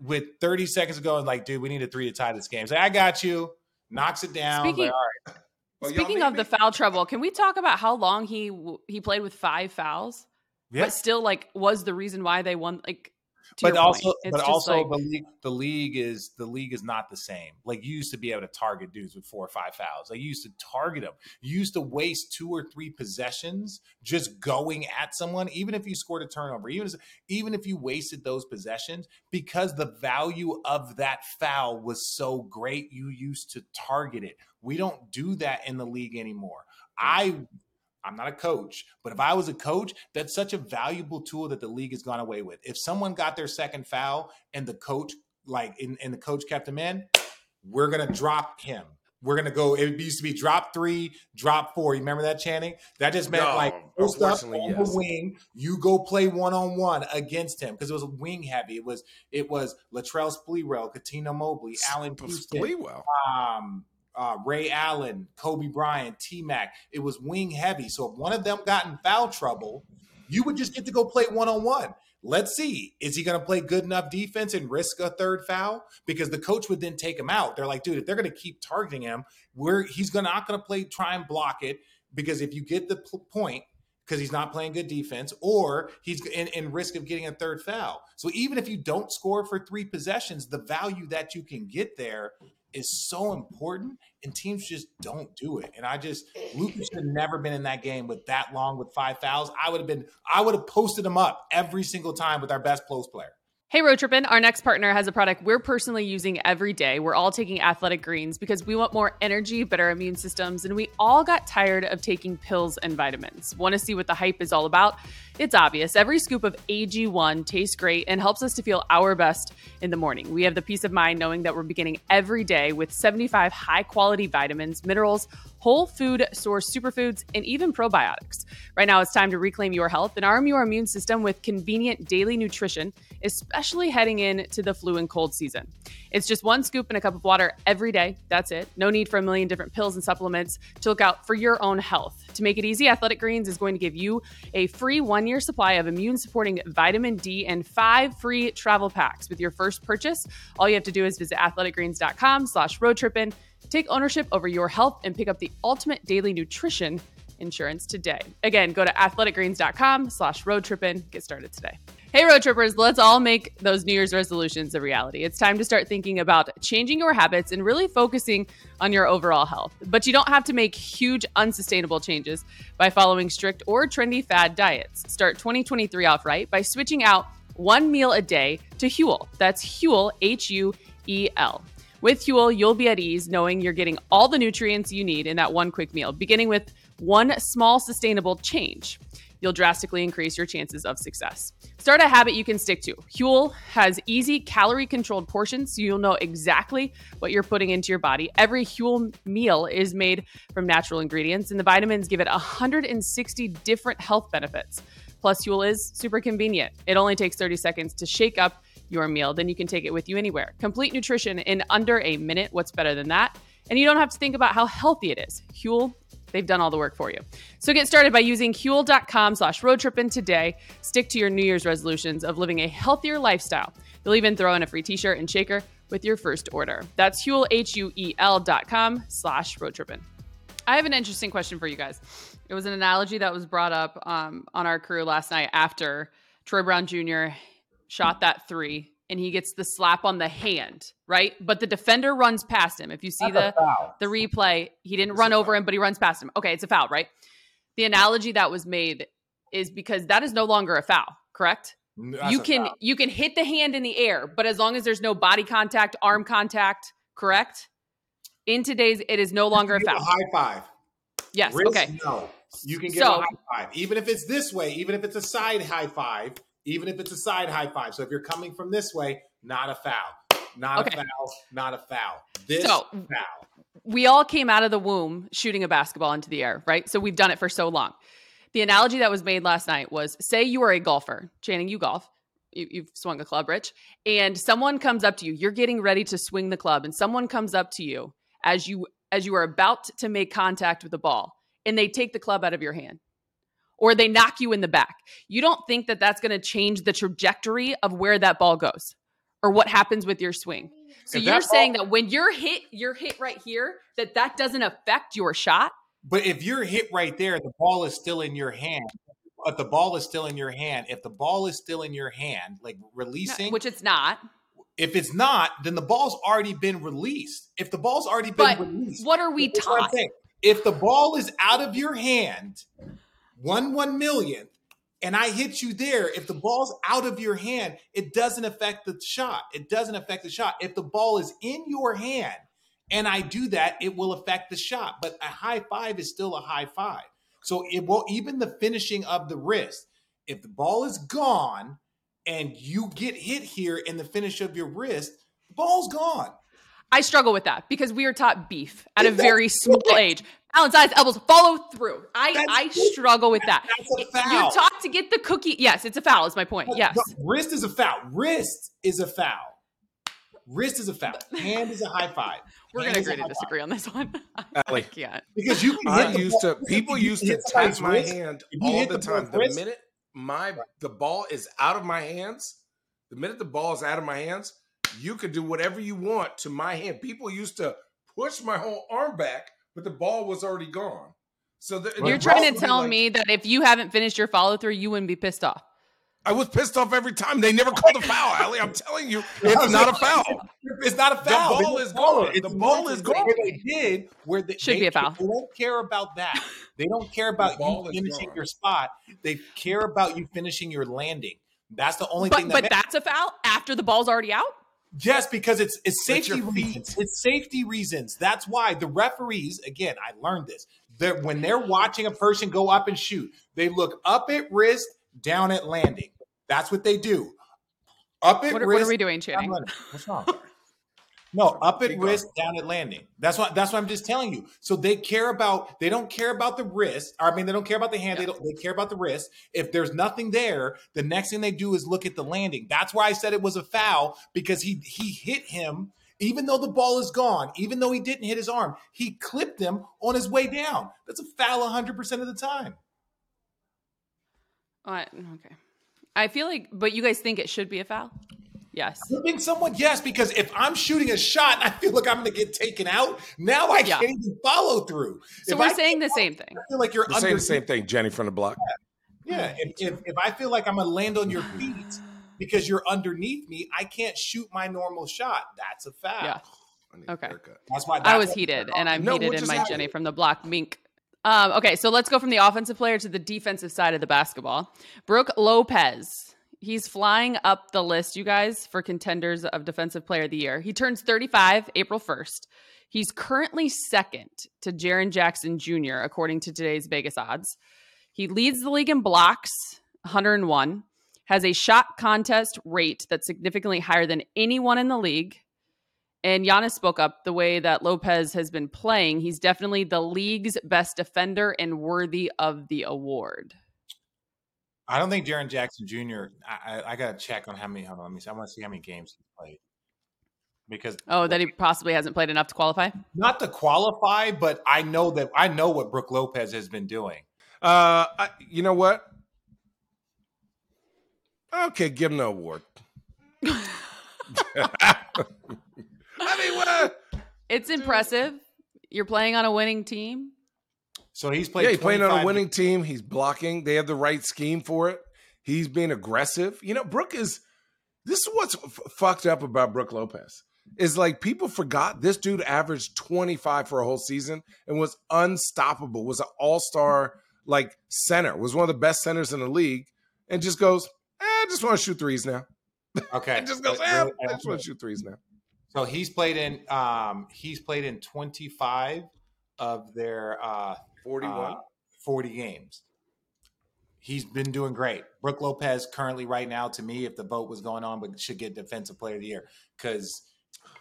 with 30 seconds ago and like, dude, we need a three to tie this game. Say, I got you. Knocks it down. Speaking- Like, all right. Speaking of me? the foul trouble, can we talk about how long he he played with five fouls, Yeah. but still like was the reason why they won? Like, to but also, but also like, the league, the league is the league is not the same. Like you used to be able to target dudes with four or five fouls. Like you used to target them. You used to waste two or three possessions just going at someone, even if you scored a turnover, even as, even if you wasted those possessions, because the value of that foul was so great. You used to target it. We don't do that in the league anymore. I I'm not a coach, but if I was a coach, that's such a valuable tool that the league has gone away with. If someone got their second foul and the coach, like, and, and the coach kept him in, we're gonna drop him. We're gonna go. It used to be drop three, drop four. You remember that chanting? That just meant No, like post up on unfortunately, the wing. You go play one on one against him because it was wing heavy. It was it was Latrell Sprewell, Cuttino Mobley, Allan Houston, um, uh, Ray Allen, Kobe Bryant, T Mac. It was wing heavy. So if one of them got in foul trouble, you would just get to go play one on one. Let's see, is he going to play good enough defense and risk a third foul? Because the coach would then take him out. They're like, dude, if they're going to keep targeting him, we're he's not going to play try and block it because if you get the point because he's not playing good defense or he's in, in risk of getting a third foul. So even if you don't score for three possessions, the value that you can get there is so important and teams just don't do it. And I just (laughs) Lucas should have never been in that game with that long with five fouls. I would have been I would have posted him up every single time with our best post player. Hey, Road Trippin', our next partner has a product we're personally using every day. We're all taking athletic greens because we want more energy, better immune systems, and we all got tired of taking pills and vitamins. Want to see what the hype is all about? It's obvious. Every scoop of AG1 tastes great and helps us to feel our best in the morning. We have the peace of mind knowing that we're beginning every day with 75 high quality vitamins, minerals, whole food source superfoods, and even probiotics. Right now, it's time to reclaim your health and arm your immune system with convenient daily nutrition, especially heading into the flu and cold season. It's just one scoop in a cup of water every day. That's it. No need for a million different pills and supplements to look out for your own health. To make it easy, Athletic Greens is going to give you a free one year supply of immune supporting vitamin D and five free travel packs with your first purchase. All you have to do is visit athleticgreens.com slash roadtrippin. Take ownership over your health and pick up the ultimate daily nutrition insurance today. Again, go to athleticgreens.com slash roadtrippin. Get started today. Hey, road trippers, let's all make those New Year's resolutions a reality. It's time to start thinking about changing your habits and really focusing on your overall health. But you don't have to make huge, unsustainable changes by following strict or trendy fad diets. Start 2023 off right by switching out one meal a day to Huel. That's Huel, H U E L. With Huel, you'll be at ease knowing you're getting all the nutrients you need in that one quick meal, beginning with one small sustainable change. You'll drastically increase your chances of success. Start a habit you can stick to. Huel has easy calorie controlled portions, so you'll know exactly what you're putting into your body. Every Huel meal is made from natural ingredients, and the vitamins give it 160 different health benefits. Plus, Huel is super convenient. It only takes 30 seconds to shake up your meal, then you can take it with you anywhere. Complete nutrition in under a minute. What's better than that? And you don't have to think about how healthy it is. Huel They've done all the work for you. So get started by using Huel.com slash roadtrippin today. Stick to your New Year's resolutions of living a healthier lifestyle. They'll even throw in a free t-shirt and shaker with your first order. That's Huel, H-U-E-L dot com slash roadtrippin. I have an interesting question for you guys. It was an analogy that was brought up um, on our crew last night after Troy Brown Jr. shot that three and he gets the slap on the hand, right? But the defender runs past him. If you see the the replay, he didn't It's run over him, but he runs past him. Okay, it's a foul, right? The analogy that was made is because that is no longer a foul, correct? That's you can you can hit the hand in the air, but as long as there's no body contact, arm contact, correct? In today's, it is no longer a foul. high five. Yes. Wrist, Okay. No, you can give So- a high five, even if it's this way, even if it's a side high five, even if it's a side high five. So if you're coming from this way, not a foul, not Okay. a foul, not a foul. This So- foul. we all came out of the womb shooting a basketball into the air, right? So we've done it for so long. The analogy that was made last night was say you are a golfer, Channing, you golf, you, you've swung a club, Rich, and someone comes up to you, you're getting ready to swing the club, and someone comes up to you as you as you are about to make contact with the ball, and they take the club out of your hand. Or they knock you in the back. You don't think that that's going to change the trajectory of where that ball goes or what happens with your swing. So If you're that saying ball- that when you're hit, you're hit right here, that that doesn't affect your shot. But if you're hit right there, the ball is still in your hand. If the ball is still in your hand, if the ball is still in your hand, like releasing, which it's not. if it's not, then the ball's already been released. If the ball's already been But released, what are we taught? If the ball is out of your hand, one one millionth, and I hit you there, if the ball's out of your hand, it doesn't affect the shot. It doesn't affect the shot. If the ball is in your hand and I do that, it will affect the shot. But a high five is still a high five. So it will even the finishing of the wrist. If the ball is gone and you get hit here in the finish of your wrist, the ball's gone. I struggle with that because we are taught beef at a very small age. Balance eyes, elbows, follow through. I That's I struggle with that. That's a You're taught to get the cookie. Yes, it's a foul. Is my point. Yes. No, wrist is a foul. Wrist is a foul. Wrist is a foul. Hand is a high five. (laughs) We're gonna agree to high five. disagree on this one. (laughs) I can't. Because you can I hit the used to ball- people you used to hit tap my wrist, hand all the the time. The wrist- minute my the ball is out of my hands, the minute the ball is out of my hands, you can do whatever you want to my hand. People used to push my whole arm back, but the ball was already gone. So the, You're the trying to tell like- me that if you haven't finished your follow through, you wouldn't be pissed off. I was pissed off every time. They never called a foul, Allie. I'm telling you, (laughs) it's not a foul. It's not a foul. The ball is gone. It's The ball is gone. Where they did where they Should they be a foul. They don't care about that. They don't care about you finishing gone. your spot. They care about you finishing your landing. That's the only But thing that but matters. that's a foul after the ball's already out. Yes, because it's it's safety reasons. It's safety reasons. That's why the referees, again, I learned this. They're, when they're watching a person go up and shoot, they look up at wrist, down at landing. That's what they do. Up at What, are- wrist. what are we doing, Channing? What's wrong? (laughs) No, up at wrist, down at landing. That's what that's what I'm just telling you. So they care about they don't care about the wrist. I mean, they don't care about the hand. They don't they care about the wrist. If there's nothing there, the next thing they do is look at the landing. That's why I said it was a foul because he he hit him. Even though the ball is gone, even though he didn't hit his arm, he clipped him on his way down. That's a foul 100% of the time. Uh, okay. I feel like, but you guys think it should be a foul? Yes. Clipping someone, yes, because if I'm shooting a shot and I feel like I'm going to get taken out, now I Yeah. can't even follow through. So If we're I saying the same thing. I feel like you're We're saying the same thing, Jenny from the block. Yeah, if, (laughs) if, if I feel like I'm gonna land on your feet because you're underneath me, I can't shoot my normal shot. That's a fact. Yeah. I need a Okay. That's why I was heated, and I'm No, heated in my happened? Jenny from the block mink. Um, okay, so let's go from the offensive player to the defensive side of the basketball. Brooke Lopez. He's flying up the list, you guys, for contenders of Defensive Player of the Year. He turns 35 April 1st. He's currently second to Jaren Jackson Jr., according to today's Vegas odds. He leads the league in blocks, 101, has a shot contest rate that's significantly higher than anyone in the league. And Giannis spoke up the way that Lopez has been playing. He's definitely the league's best defender and worthy of the award. I don't think Jaren Jackson Jr. I, I, I gotta check on how many. Hold on, let me. See, I want to see how many games he played because Oh, that he possibly hasn't played enough to qualify? not to qualify, but I know that I know what Brooke Lopez has been doing. Uh, I, you know what? Okay, give him the award. (laughs) (laughs) I mean, what? It's impressive. You're playing on a winning team. So he's played. Yeah, he's playing on a 25 winning team. He's blocking. They have the right scheme for it. He's being aggressive. You know, Brooke is. This is what's f- fucked up about Brooke Lopez is like people forgot this dude averaged 25 for a whole season and was unstoppable. Was an all star like center. Was one of the best centers in the league, and just goes, eh, I just want to shoot threes now. Okay, (laughs) And just goes, eh, really, I just want to shoot threes now. So he's played in. Um, he's played in 25 of their uh, 41. uh, 40 games. He's been doing great. Brooke Lopez currently right now, to me, if the vote was going on, but should get defensive player of the year because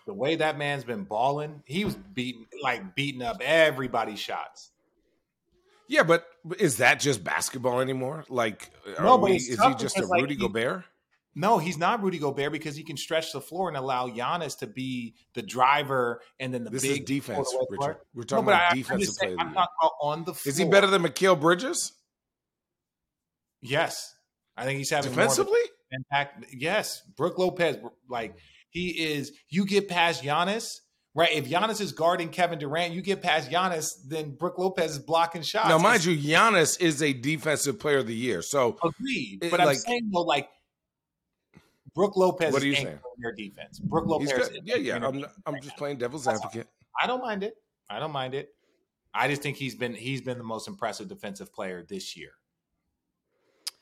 the way that man's been balling, he was beating like beating up everybody's shots. yeah, but is that just basketball anymore? Like, are No, but we- it's is he just a because, like, Rudy he- Gobert? No, he's not Rudy Gobert because he can stretch the floor and allow Giannis to be the driver and then the This big is defense, Richard. We're talking but about I- defensive saying, I'm about on the floor. Is he better than Mikal Bridges Yes, I think he's having more of a defensively? impact. Yes, Brooke Lopez, like he is. You get past Giannis, right? If Giannis is guarding Kevin Durant, you get past Giannis, then Brooke Lopez is blocking shots. Now, mind you, Giannis is a defensive player of the year. So, agreed. it- But I'm like- saying though, like Brooke Lopez What are you is saying? anchoring your defense. Brooke Lopez, good. is Yeah, yeah. I'm, I'm defense just right playing devil's That's advocate. now. I don't mind it. I don't mind it. I just think he's been he's been the most impressive defensive player this year.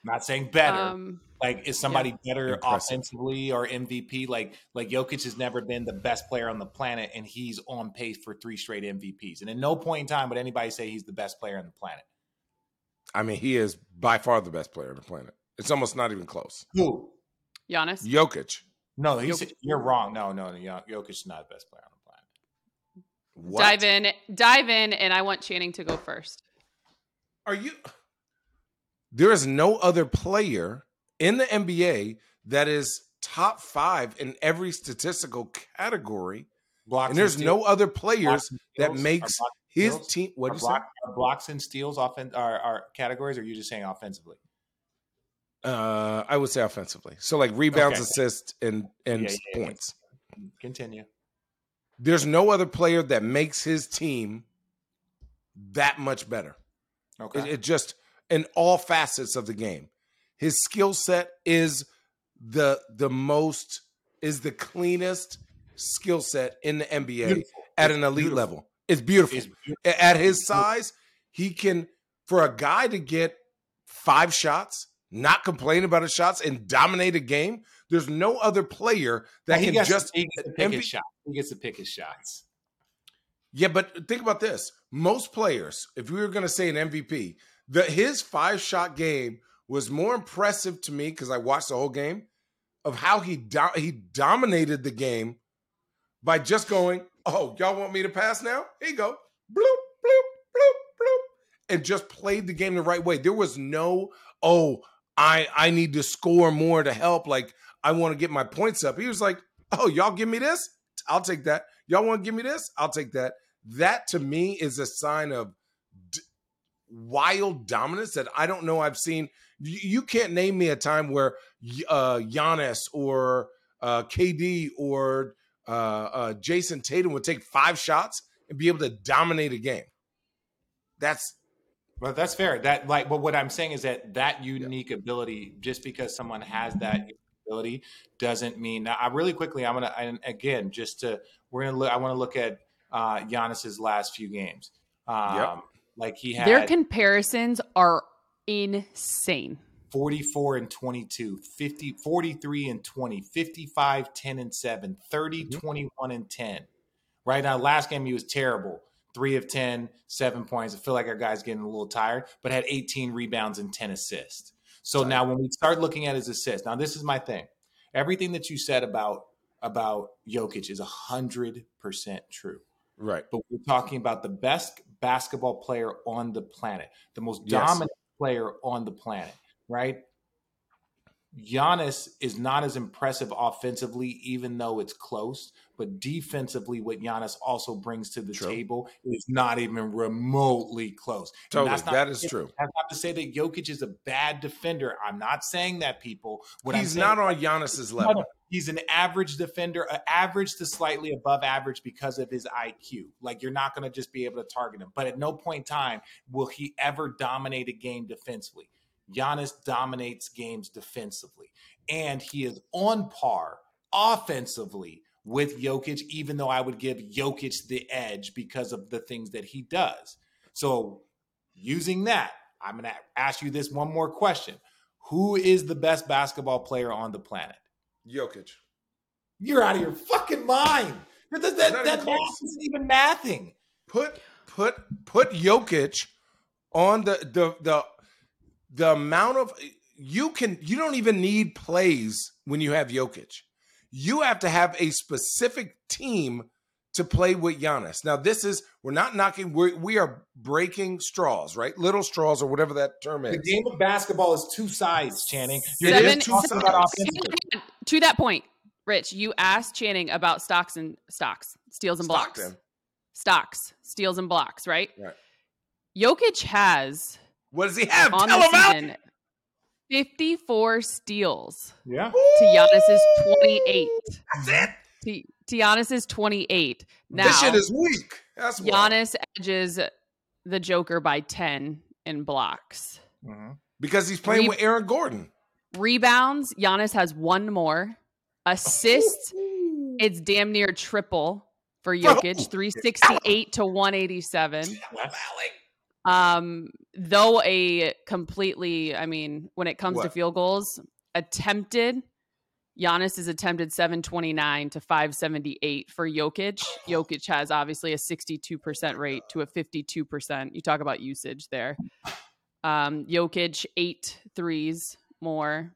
Not saying better. Um, Like, is somebody better Impressive. offensively or MVP? Like, like Jokic has never been the best player on the planet, and he's on pace for three straight MVPs. And at no point in time would anybody say he's the best player on the planet. I mean, he is by far the best player on the planet. It's almost not even close. Who? Giannis. Jokic. No, he's, you're wrong. No, no, no. Jokic is not the best player on the planet. What? Dive in, dive in, and I want Channing to go first. Are you? There is no other player in the NBA that is top five in every statistical category, Blocks and there's steals- no other players that makes are his steals- team. What are do you say? block- are blocks and steals offen- are, are categories, or are you just saying offensively? Uh, I would say offensively. So like rebounds, Okay. assists, and and Yeah, yeah, yeah. points. Continue. There's no other player that makes his team that much better. Okay. It, it just in all facets of the game. His skill set is the the most is the cleanest skill set in the NBA Beautiful. at an elite beautiful. level. It's beautiful. It's beautiful. At his size, he can for a guy to get five shots, not complain about his shots, and dominate a game. There's no other player that he can gets, just he gets to pick his shot. He gets to pick his shots. Yeah, but think about this. Most players, if we were going to say an MVP, the his five shot game was more impressive to me because I watched the whole game of how he do- he dominated the game by just going, "Oh, y'all want me to pass now? Here you go, bloop bloop bloop bloop," and just played the game the right way. There was no, "Oh, I I need to score more to help." Like I want to get my points up. He was like, "Oh, y'all give me this, I'll take that. Y'all want to give me this, I'll take that." That to me is a sign of d- wild dominance that I don't know I've seen. You, you can't name me a time where uh, Giannis or uh, KD or uh, uh, Jayson Tatum would take five shots and be able to dominate a game. That's Well, that's fair. That like, but what I'm saying is that that unique ability, just because someone has that ability, doesn't mean. Now, I really quickly, I'm gonna, and again, just to, we're gonna look. I want to look at uh Giannis's last few games. Um, Yep. Like he had Their comparisons are insane. 44 and 22, 50, 43 and 20, 55, 10 and 7, 30, Mhm. 21 and 10. Right now, last game he was terrible. Three of 10, seven points. I feel like our guy's getting a little tired, but had 18 rebounds and 10 assists. So now when we start looking at his assists, now this is my thing. Everything that you said about about Jokic is 100% true right. but we're talking about the best basketball player on the planet, the most Yes. dominant player on the planet, right? Giannis is not as impressive offensively, even though it's close. But defensively, what Giannis also brings to the True. table is not even remotely close. Totally. not That is true. That's not to say that Jokic is a bad defender. I'm not saying that, people. What He's saying not on Giannis's level. He's an average defender, average to slightly above average because of his IQ. Like you're not going to just be able to target him. But at no point in time will he ever dominate a game defensively. Giannis dominates games defensively, and he is on par offensively with Jokic. Even though I would give Jokic the edge because of the things that he does. So, using that, I'm going to ask you this one more question: Who is the best basketball player on the planet? Jokic. You're out of your fucking mind. That, that, that, that even math isn't even mathing. Put put put Jokic on the the the the amount of you can you don't even need plays when you have Jokic. You have to have a specific team to play with Giannis. Now this is we're not knocking we're, we are breaking straws, right? Little straws or whatever that term is. The game of basketball is two sides, Channing. You're It is Seven, just two talking seven- about offensive. to that point, Rich, you asked Channing about stocks and stocks, steals and blocks. Stockton. Stocks, steals and blocks, right? Right. Jokic has What does he have? on Tell the him out. Season 54 steals Yeah. to Giannis's 28. That's it. To, to Giannis's 28. Now, this shit is weak. That's why. Giannis edges the Joker by 10 in blocks. Mhm. because he's playing Re- with Aaron Gordon. Rebounds, Giannis has one more. Assists, it's damn near triple for Jokic, 368 to 187. Um, though a completely, I mean, when it comes to field goals, attempted, Giannis is attempted 729 to 578 for Jokic. Jokic has obviously a 62% rate to a 52%. You talk about usage there. Um, Jokic eight threes more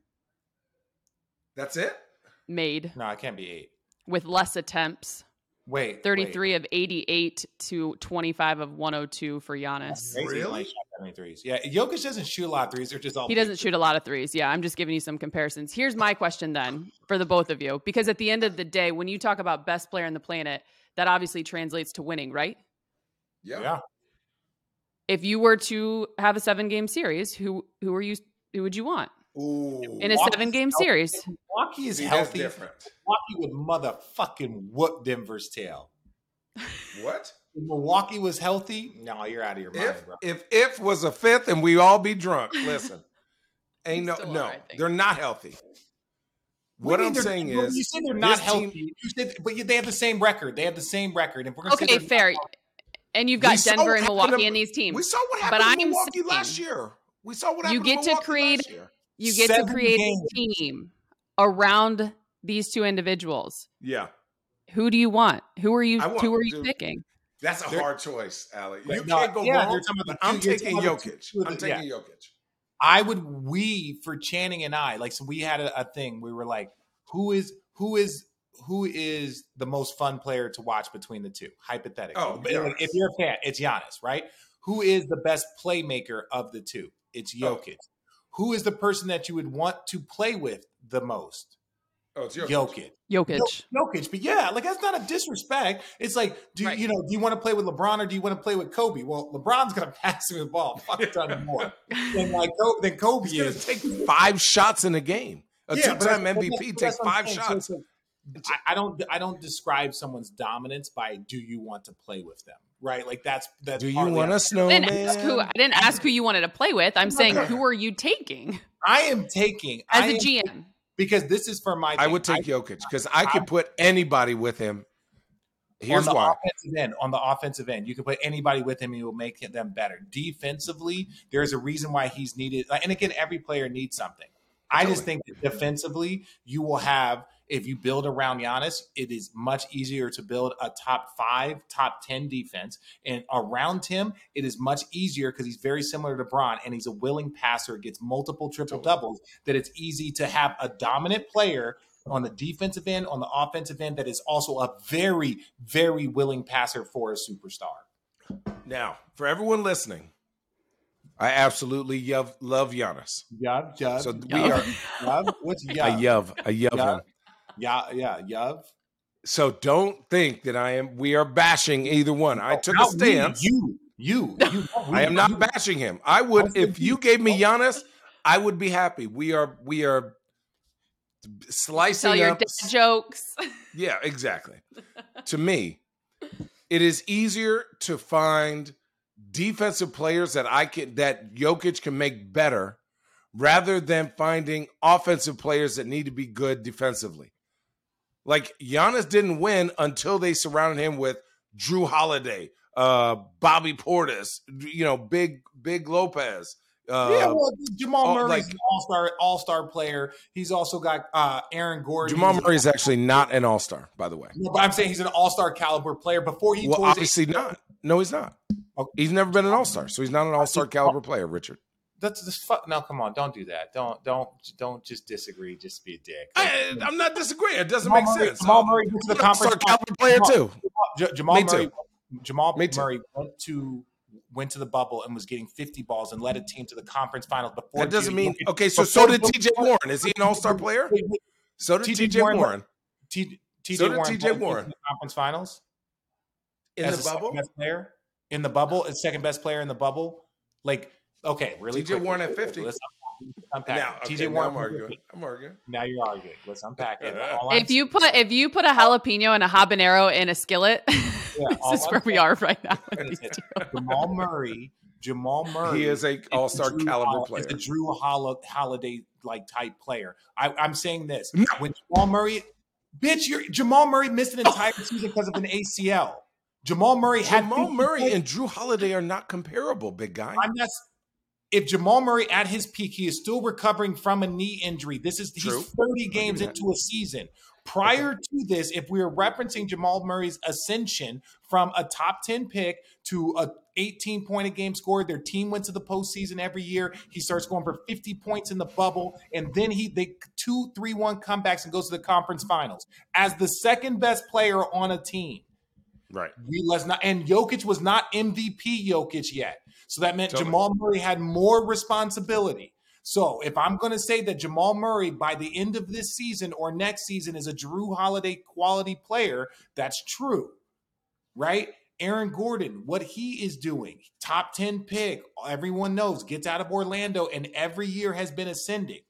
That's it. made No, it can't be eight. with less attempts. Wait, 33 of 88 to 25 of 102 for Wait. Giannis. Really? shot that many threes. Yeah, Jokic doesn't shoot a lot of threes. They're just all. He doesn't shoot a lot of threes. Yeah, I'm just giving you some comparisons. Here's my question then for the both of you because at the end of the day when you talk about best player on the planet, that obviously translates to winning, right? Yeah. Yeah. If you were to have a 7-game series, who who are you who would you want Ooh. in a 7-game series? Milwaukee is See, that's healthy. different. Milwaukee would motherfucking whoop Denver's tail. What? If Milwaukee was healthy, no, you're out of your mind, If bro. if if was a fifth and we all be drunk, (laughs) listen, ain't no no, are, they're not healthy. What What I'm saying is, you say they're not this healthy. team- you said, but they have the same record. They have the same record. And if we're gonna Okay, they're fair. And you've got Denver and Milwaukee to- in these teams. we saw what But happened to I'm Milwaukee saying- last year. We saw what You happened get to to Milwaukee create- last year. You get seven to create games. a team around these two individuals. Yeah, Who do you want? Who are you want- who are you dude, picking? that's a They're- hard choice, Ali. You no, can't go yeah, wrong. you're talking about But the I'm taking talking about Jokic. I'm taking Jokic. I would we for Channing and I like so we had a, a thing we were like who is who is who is the most fun player to watch between the two hypothetically Oh, Giannis. if you're a fan it's Giannis right who is the best playmaker of the two it's Oh. Jokic who is the person that you would want to play with the most Oh, it's Jokic. Jokic Jokic. Jokic, but yeah, like that's not a disrespect. It's like, do Right. you know? Do you want to play with LeBron or do you want to play with Kobe? Well, LeBron's gonna (laughs) pass him the ball a fuck ton more than like Kobe, than Kobe He's is. take five shots in a game. A Yeah, two-time that's- but MVP that's- takes that's what five saying. Shots. it's like, I, I don't. I don't describe someone's dominance by do you want to play with them, right? Like that's that's. Do you want how- a I snowman? didn't ask who I didn't ask who you wanted to play with. I'm saying who are you taking I am taking as I a am- GM? because this is for my. I thing. would take Jokic because I could put anybody with him. Here's on the why. offensive end, on the offensive end, you can put anybody with him and he will make them better. Defensively, there's a reason why he's needed. And again, every player needs something. I just think that defensively, you will have if you build around Giannis, it is much easier to build a top five, top ten defense, and around him, it is much easier because he's very similar to Bron and he's a willing passer, gets multiple triple doubles. That it's easy to have a dominant player on the defensive end, on the offensive end, that is also a very, very willing passer for a superstar. Now, for everyone listening, I absolutely love love Giannis. Yuv, Yuv. So we are Yuv. What's a Yuv? yuv, a yuv Yuv. Him. Yeah, yeah, Yuv. So don't think that I am. We are bashing either one. I took a Not we, stance. You, you, (laughs) you. I am not bashing him. I I would if you gave me Giannis, I would be happy. We are we are slicing Tell your up. dad jokes. (laughs) Yeah, exactly. to me, it is easier to find defensive players that I can that Jokic can make better rather than finding offensive players that need to be good defensively. Like Giannis didn't win until they surrounded him with Jrue Holiday, uh, Bobby Portis, you know, big big Lopez. Uh, yeah, well, Jamal oh, Murray's like- an all-star, all-star player. He's also got uh, Aaron Gordon. Jamal Murray is actually not an All Star, by the way. No, but I'm saying he's an all-star caliber player. Before he Well, obviously not. No, he's not. Okay. He's never been an All Star, so he's not an All Star caliber player, Richard. That's just fuck. No, come on, don't do that. Don't, don't, don't just disagree. Just be a dick. I, I'm not disagreeing. It doesn't Jamal make Murray, sense. Jamal Murray went to the I'm an All-Star conference. caliber player too. J- Jamal Me Murray. too. Jamal Me too. Murray went to went to the bubble and was getting 50 balls and led a team to the conference finals before. That doesn't mean okay. So so did T.J. Warren. Is he an All Star player? So did T.J. Warren- TJ So Warren T.J. Warren. the conference finals in the bubble. best player in the bubble, as second best player in the bubble. Like, okay, really, T.J. quickly. Warren at 50. Let's unpack Now, it. okay, TJ now Warren. I'm arguing. I'm arguing. Now you're arguing. Let's unpack it. (laughs) All I'm if you put if you put a jalapeno and a habanero in a skillet, (laughs) Yeah, this is I'm where we are right now. with saying these is (laughs) two. Jamal Murray. Jamal Murray. He is a All Star caliber Hol- player. Is a Drew Hol- Holiday like type player. I, I'm saying this No. when Jamal Murray, bitch, you're, Jamal Murray missed an oh. entire season because of an ACL. Jamal Murray had Jamal Murray points. and Jrue Holiday are not comparable, big guy. I'm not. If Jamal Murray at his peak, he is still recovering from a knee injury. This is True. he's 30 games into a season. Prior to this, if we are referencing Jamal Murray's ascension from a top 10 pick to a 18 point a game scorer, their team went to the postseason every year. He starts going for 50 points in the bubble, and then he they two, three, one comebacks and goes to the conference finals as the second best player on a team. Right. We let's not and Jokic was not MVP Jokic yet. So that meant Tell me. Jamal Murray had more responsibility. So if I'm going to say that Jamal Murray by the end of this season or next season is a Jrue Holiday quality player, that's true. Right? Aaron Gordon, what he is doing, top 10 pick, everyone knows, gets out of Orlando and every year has been ascending.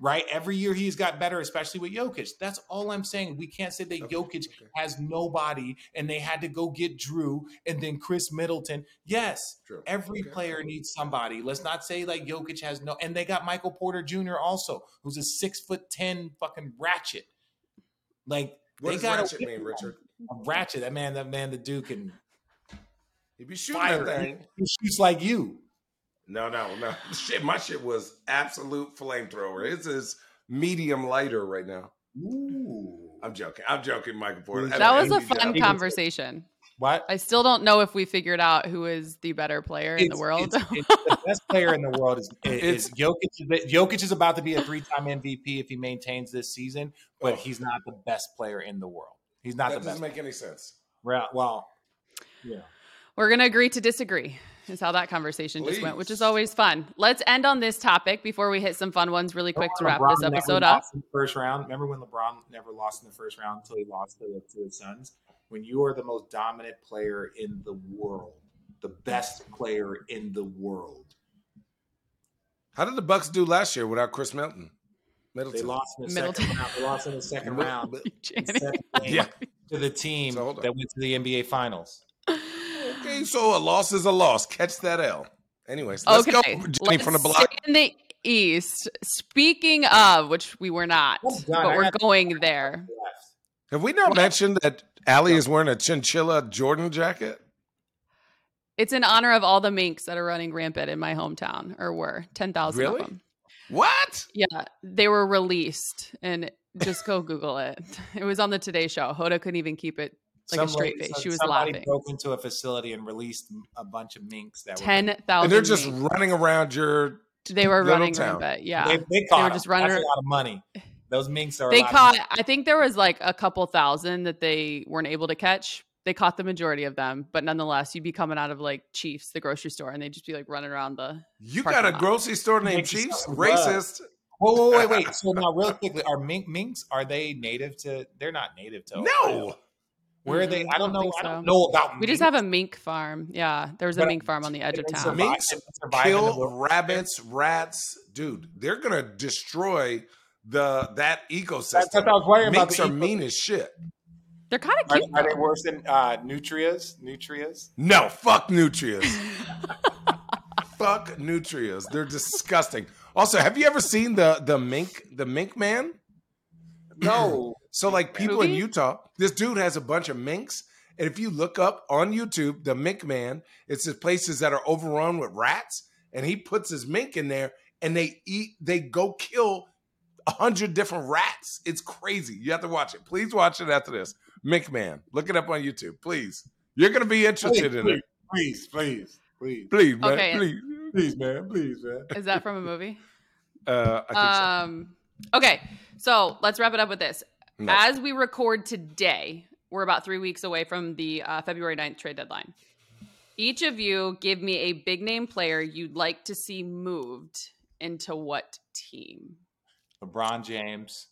Right? Every year he's got better, especially with Jokic. That's all I'm saying. We can't say that Okay, Jokic okay. has nobody and they had to go get Jrue and then Khris Middleton. Yes, True. every Okay. player needs somebody. Let's not say like Jokic has no and they got Michael Porter Jr. also, who's a six foot ten fucking ratchet. Like What they got ratchet mean, Richard? A ratchet. That man, that man, the Duke, and He be shooting fire. he shoots like you. No, no, no. (laughs) Shit, my shit was absolute flamethrower. It's is medium lighter right now. Ooh. I'm joking. I'm joking, Michael Porter. That That was a fun Johnson. conversation. What? I still don't know if we figured out who is the better player in the world. it's- it's (laughs) the best player in the world is, is, It's- is Jokic. Jokic is about to be a three-time MVP if he maintains this season, but Oh. he's not the best player in the world. He's not That the doesn't best. make any sense. Well, well, yeah. We're going to agree to disagree, is how that conversation just went, which is always fun. Let's end on this topic before we hit some fun ones really quick to wrap LeBron this episode up. lost in the first round. Remember when LeBron never lost in the first round until he lost to the, to the Suns? When you are the most dominant player in the world, the best player in the world, How did the Bucks do last year without Khris Middleton? they lost in the Middleton. second round. They lost in the second round in Channing. seven games Yeah. to the team So that went to the NBA Finals. Okay, so a loss is a loss. Catch that L. Anyways, let's okay, go, Jenny let's from the block. stay in the East. Speaking of, which we were not, Oh, God, but I we're got- going there. Have we not mentioned that Allie is wearing a chinchilla Jordan jacket? It's in honor of all the minks that are running rampant in my hometown, or were 10,000 Really? of them. What? Yeah, they were released, and just go Google it. (laughs) It was on the Today Show. Hoda couldn't even keep it like a straight lady- face. She was somebody laughing. broke into a facility and released a bunch of minks that were Ten And thousand. they're just running around your. They were running town. rampant. Yeah, They, they caught were them. just running That's a lot of money. Those minks are. a they lot caught. money. I think there was like a couple thousand that they weren't able to catch. They caught the majority of them, but nonetheless, you'd be coming out of like Chiefs, the grocery store, and they'd just be like running around the. You got a lot. grocery store named Makes Chiefs? sound Racist. Whoa, whoa, wait, wait. (laughs) So now, real quickly, are mink minks? Are they native to? They're not native to. Ohio. No. Where are they? Mm, I don't know. think I don't know about. We just have a mink farm. Yeah, there was a But- mink farm on the edge of town. survive- Minks they survive in the Kill rabbits, rats, dude. They're gonna destroy the that ecosystem. That's what I was worrying about. Minks are mean as shit. They're kind of cute. are they though. worse than uh, nutrias? Nutrias? No, fuck nutrias. (laughs) fuck nutrias. They're disgusting. Also, have you ever seen the the mink the mink man? No. (laughs) So like people in Utah, this dude has a bunch of minks. And if you look up on YouTube, the mink man, it's the places that are overrun with rats, and he puts his mink in there and they eat, they go kill a hundred different rats. It's crazy. You have to watch it. Please watch it after this. Mink man. Look it up on YouTube, please. You're gonna be interested in it. Please, please, please, Please, man. Okay. Please. please, man, please, man. Is that from a movie? Uh, I think Um. Okay, so let's wrap it up with this. so. No. As we record today, we're about three weeks away from the uh, February 9th trade deadline. Each of you give me a big name player you'd like to see moved into what team? LeBron James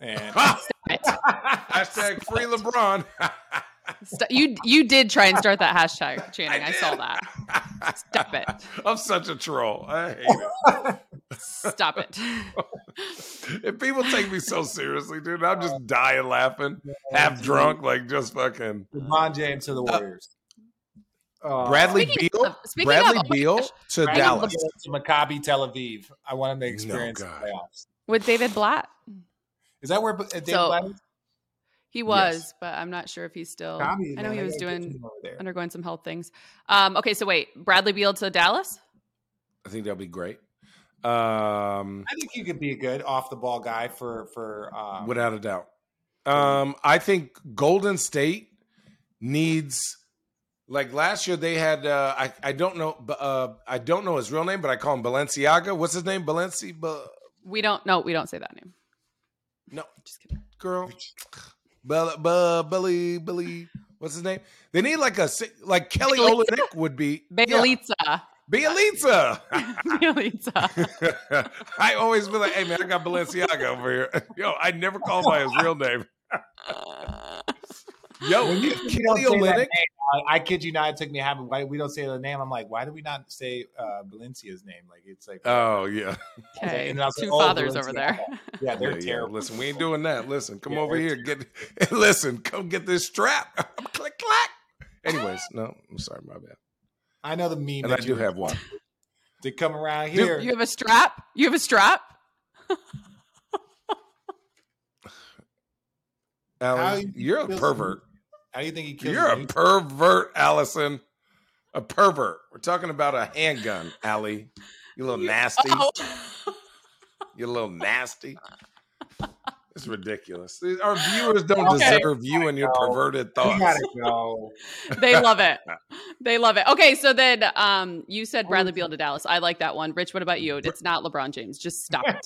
and (laughs) (laughs) Hashtag free LeBron. (laughs) St- you you did try and start that hashtag, (laughs) Channing. I, saw that. Stop it. (laughs) I'm such a troll. I hate it. Stop it. (laughs) if people take me so seriously, dude, I'm just dying laughing, half drunk, like just fucking LeBron James to the Warriors. Uh, Bradley Speaking Beal. speaking Bradley of- oh Beal gosh. to Bradley Dallas. Beal to Maccabi Tel Aviv. I want him to experience the playoffs. With David Blatt. Is that where uh, David So- Blatt is? He was, Yes. but I'm not sure if he's still. Maccabi, I know man, he was got a good doing team over there. undergoing some health things. Um, okay, so wait, Bradley Beal to Dallas. I think that'll be great. Um, I think you could be a good off the ball guy for for um, without a doubt. Um, I think Golden State needs like last year they had uh I, I don't know uh I don't know his real name, but I call him Balenciaga. What's his name? Balenci We don't no, we don't say that name. No, Just kidding. girl. Bell, Bell, Billy, Billy. What's his name? They need like a like Kelly? Olynyk would be. Bjelica. Bjelica. (laughs) Bjelica. (laughs) I always be like, hey man, I got Balenciaga over here. (laughs) Yo, I never call by his real name. Yo, When you- (laughs) if you don't Kelly Olynyk. I, I kid you not. It took me having why we don't say the name. I'm like, why do we not say uh, Valencia's name? Like it's like Oh yeah, (laughs) Okay. And I was Two like, oh, fathers over there. (laughs) yeah, they're Yeah, yeah. terrible. Listen, we ain't doing that. Listen, come Yeah, over they're here. Get listen. Come get this strap. click clack. Anyways, no, I'm sorry, my bad. I know the meme. And I that do you- have one. to come around Dude, here. You have a strap? You have a strap? How Alan, you you're a pervert. How do you think he kills? You're a you? pervert, Allison. A pervert. We're talking about a handgun, Allie. You little nasty. Oh. You little nasty. (laughs) It's ridiculous. Our viewers don't Okay. deserve you and your No. perverted thoughts. gotta go. (laughs) they love it. They love it. Okay, so then um you said Bradley Beal to Dallas. I like that one. Rich, what about you? It's not LeBron James. Just stop it.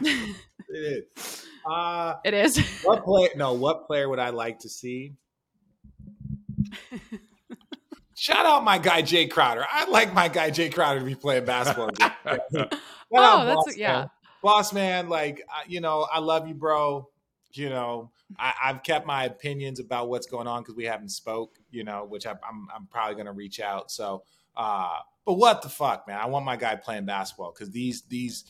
(laughs) it is. Uh, It is. what player? No, what player would I like to see? Shout out my guy Jae Crowder. I'd like my guy Jae Crowder to be playing basketball. (laughs) Shout Oh, that's Boss yeah. Man. boss man. Like I- you know, I love you, bro. You know, I, I've kept my opinions about what's going on because we haven't spoke. You know, which I, I'm I'm probably gonna reach out. So, uh, but what the fuck, man? I want my guy playing basketball because these these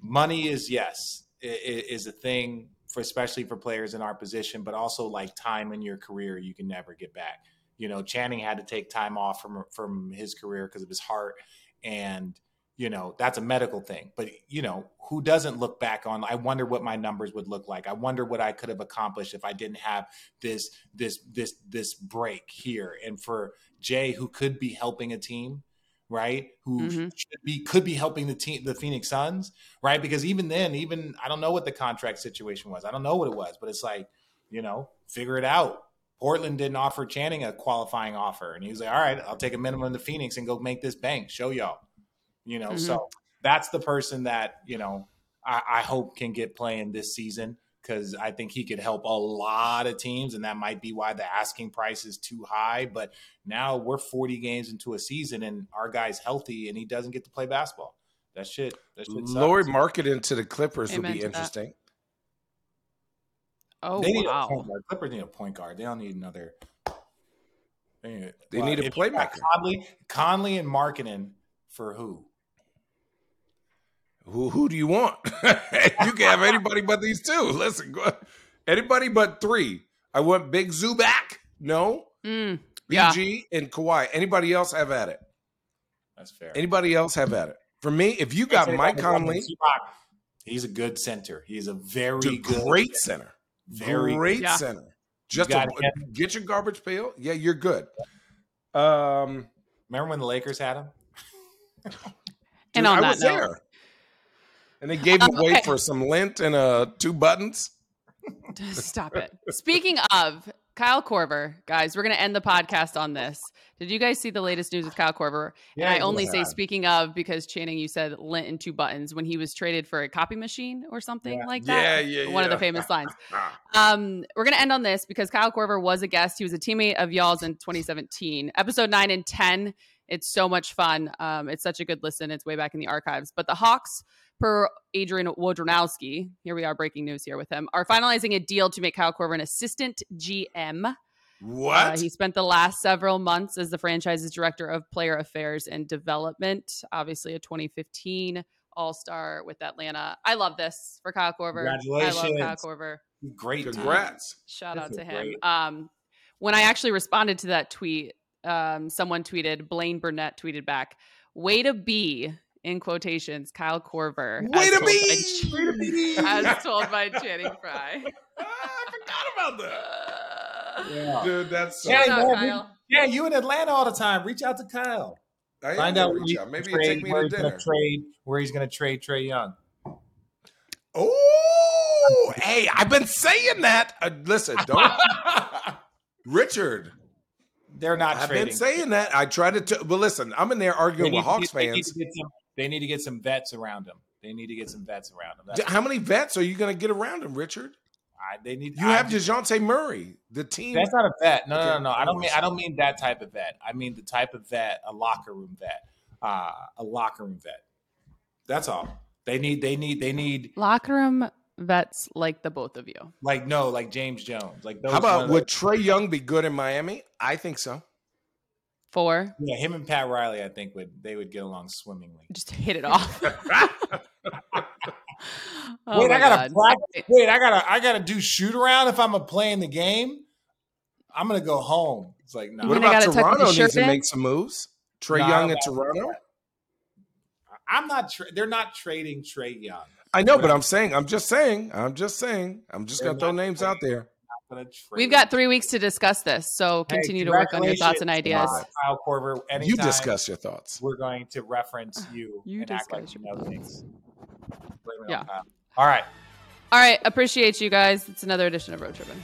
money is yes i- i- is a thing for especially for players in our position, but also like time in your career you can never get back. You know, Channing had to take time off from from his career because of his heart, and you know that's a medical thing. But you know, who doesn't look back on? I wonder what my numbers would look like. I wonder what I could have accomplished if I didn't have this this this this break here. And for Jay, who could be helping a team, right? Who Mhm. should be could be helping the team, the Phoenix Suns, right? Because even then, even I don't know what the contract situation was. I don't know what it was, but it's like, you know, figure it out. Portland didn't offer Channing a qualifying offer, and he was like, "All right, I'll take a minimum to Phoenix and go make this bank, show y'all." You know, Mhm. so that's the person that you know I, I hope can get playing this season because I think he could help a lot of teams, and that might be why the asking price is too high. But now we're 40 games into a season, and our guy's healthy, and he doesn't get to play basketball. That shit. That shit sucks. Lauri Markkanen to the Clippers would be to that. interesting. Oh they need a wow. point guard. Clippers need a point guard. They don't need another. They need, They need a if you playmaker. Conley, Conley, and Markkanen for who? Who who do you want? (laughs) you can have anybody but these two. Listen, go, anybody but three. I want Big Zoo back. No, Mm, Yeah. BG and Kawhi. Anybody else have at it? That's fair. Anybody else have at it? For me, if you got Mike Conley, he's a good center. He's a very dude, good, great center, very great Yeah. center. Just got to, him. get your garbage pail. Yeah, you're good. Um, Remember when the Lakers had him? dude, And on I that was note, there. And they gave him away okay. for some lint and uh two buttons. (laughs) Stop it. Speaking of Kyle Korver, guys, we're going to end the podcast on this. Did you guys see the latest news with Kyle Korver? and I only say speaking of because Channing, you said lint and two buttons when he was traded for a copy machine or something Yeah. like Yeah, that. yeah, One of the famous lines. Ah. (laughs) Um, we're gonna end on this because Kyle Korver was a guest. He was a teammate of y'all's in 2017, episode nine and 10. It's so much fun. Um, it's such a good listen. It's way back in the archives. But the Hawks, per Adrian Wojnarowski, here we are breaking news here with him, are finalizing a deal to make Kyle Korver an assistant GM. What? Uh, he spent the last several months as the franchise's director of player affairs and development. Obviously, a 2015 All Star with Atlanta. I love this for Kyle Korver. I love Kyle Congratulations. Korver. Great. team. Congrats. Shout out to him. great. Um, when I actually responded to that tweet, um, someone tweeted, Blaine Burnett tweeted back, "Way to be." In quotations, Kyle Korver. as Way to told by be! Ch- Way to be! (laughs) As told by Channing Frye. Ah, (laughs) I forgot about that. Yeah. Dude, that's so Yeah, shout Kyle. Yeah, you in Atlanta all the time. Reach out to Kyle. I Find out reach where he's out. Maybe gonna trade, take me where to he's gonna dinner. trade where he's going to trade Trae Young. Oh, hey, I've been saying that. Uh, listen, don't, (laughs) Richard. They're not I've trading. been saying that. I tried to. T- well, listen, I'm in there arguing with Hawks get- they need fans. to get some- They need to get some vets around them. They need to get some vets around them. That's, How many vets are you going to get around him, Richard? I, they need. You I have just- Dejounte Murray. The team. That's not a vet. No, no, no, no. I don't mean. I don't mean that type of vet. I mean the type of vet, a locker room vet, uh, a locker room vet. That's all. They need. They need. They need. Locker room vets like the both of you. Like no, like James Jones. Like those. How about would those- Trae Young be good in Miami? I think so. Four. Yeah, him and Pat Riley. I think would they would get along swimmingly. Just hit it off. (laughs) (laughs) Oh wait, I gotta practice. Wait, I gotta. I gotta do shoot around if I'm a playing the game. I'm gonna go home. It's like no. What about gotta tuck the Toronto needs to in? make some moves? Trae No, Young don't in know about Toronto. that. I'm not. Tra- they're not trading Trae Young. I know, but I'm saying, I'm just saying, I'm just saying, I'm just They're gonna throw names out there. Not gonna trade We've got three weeks to discuss this, so Hey, continue to work on your thoughts and ideas. Kyle Korver. You discuss your thoughts. We're going to reference (sighs) you, You and act like discuss you your know thoughts. things. Blame on Yeah. All right. All right, appreciate you guys. It's another edition of Road Tripping.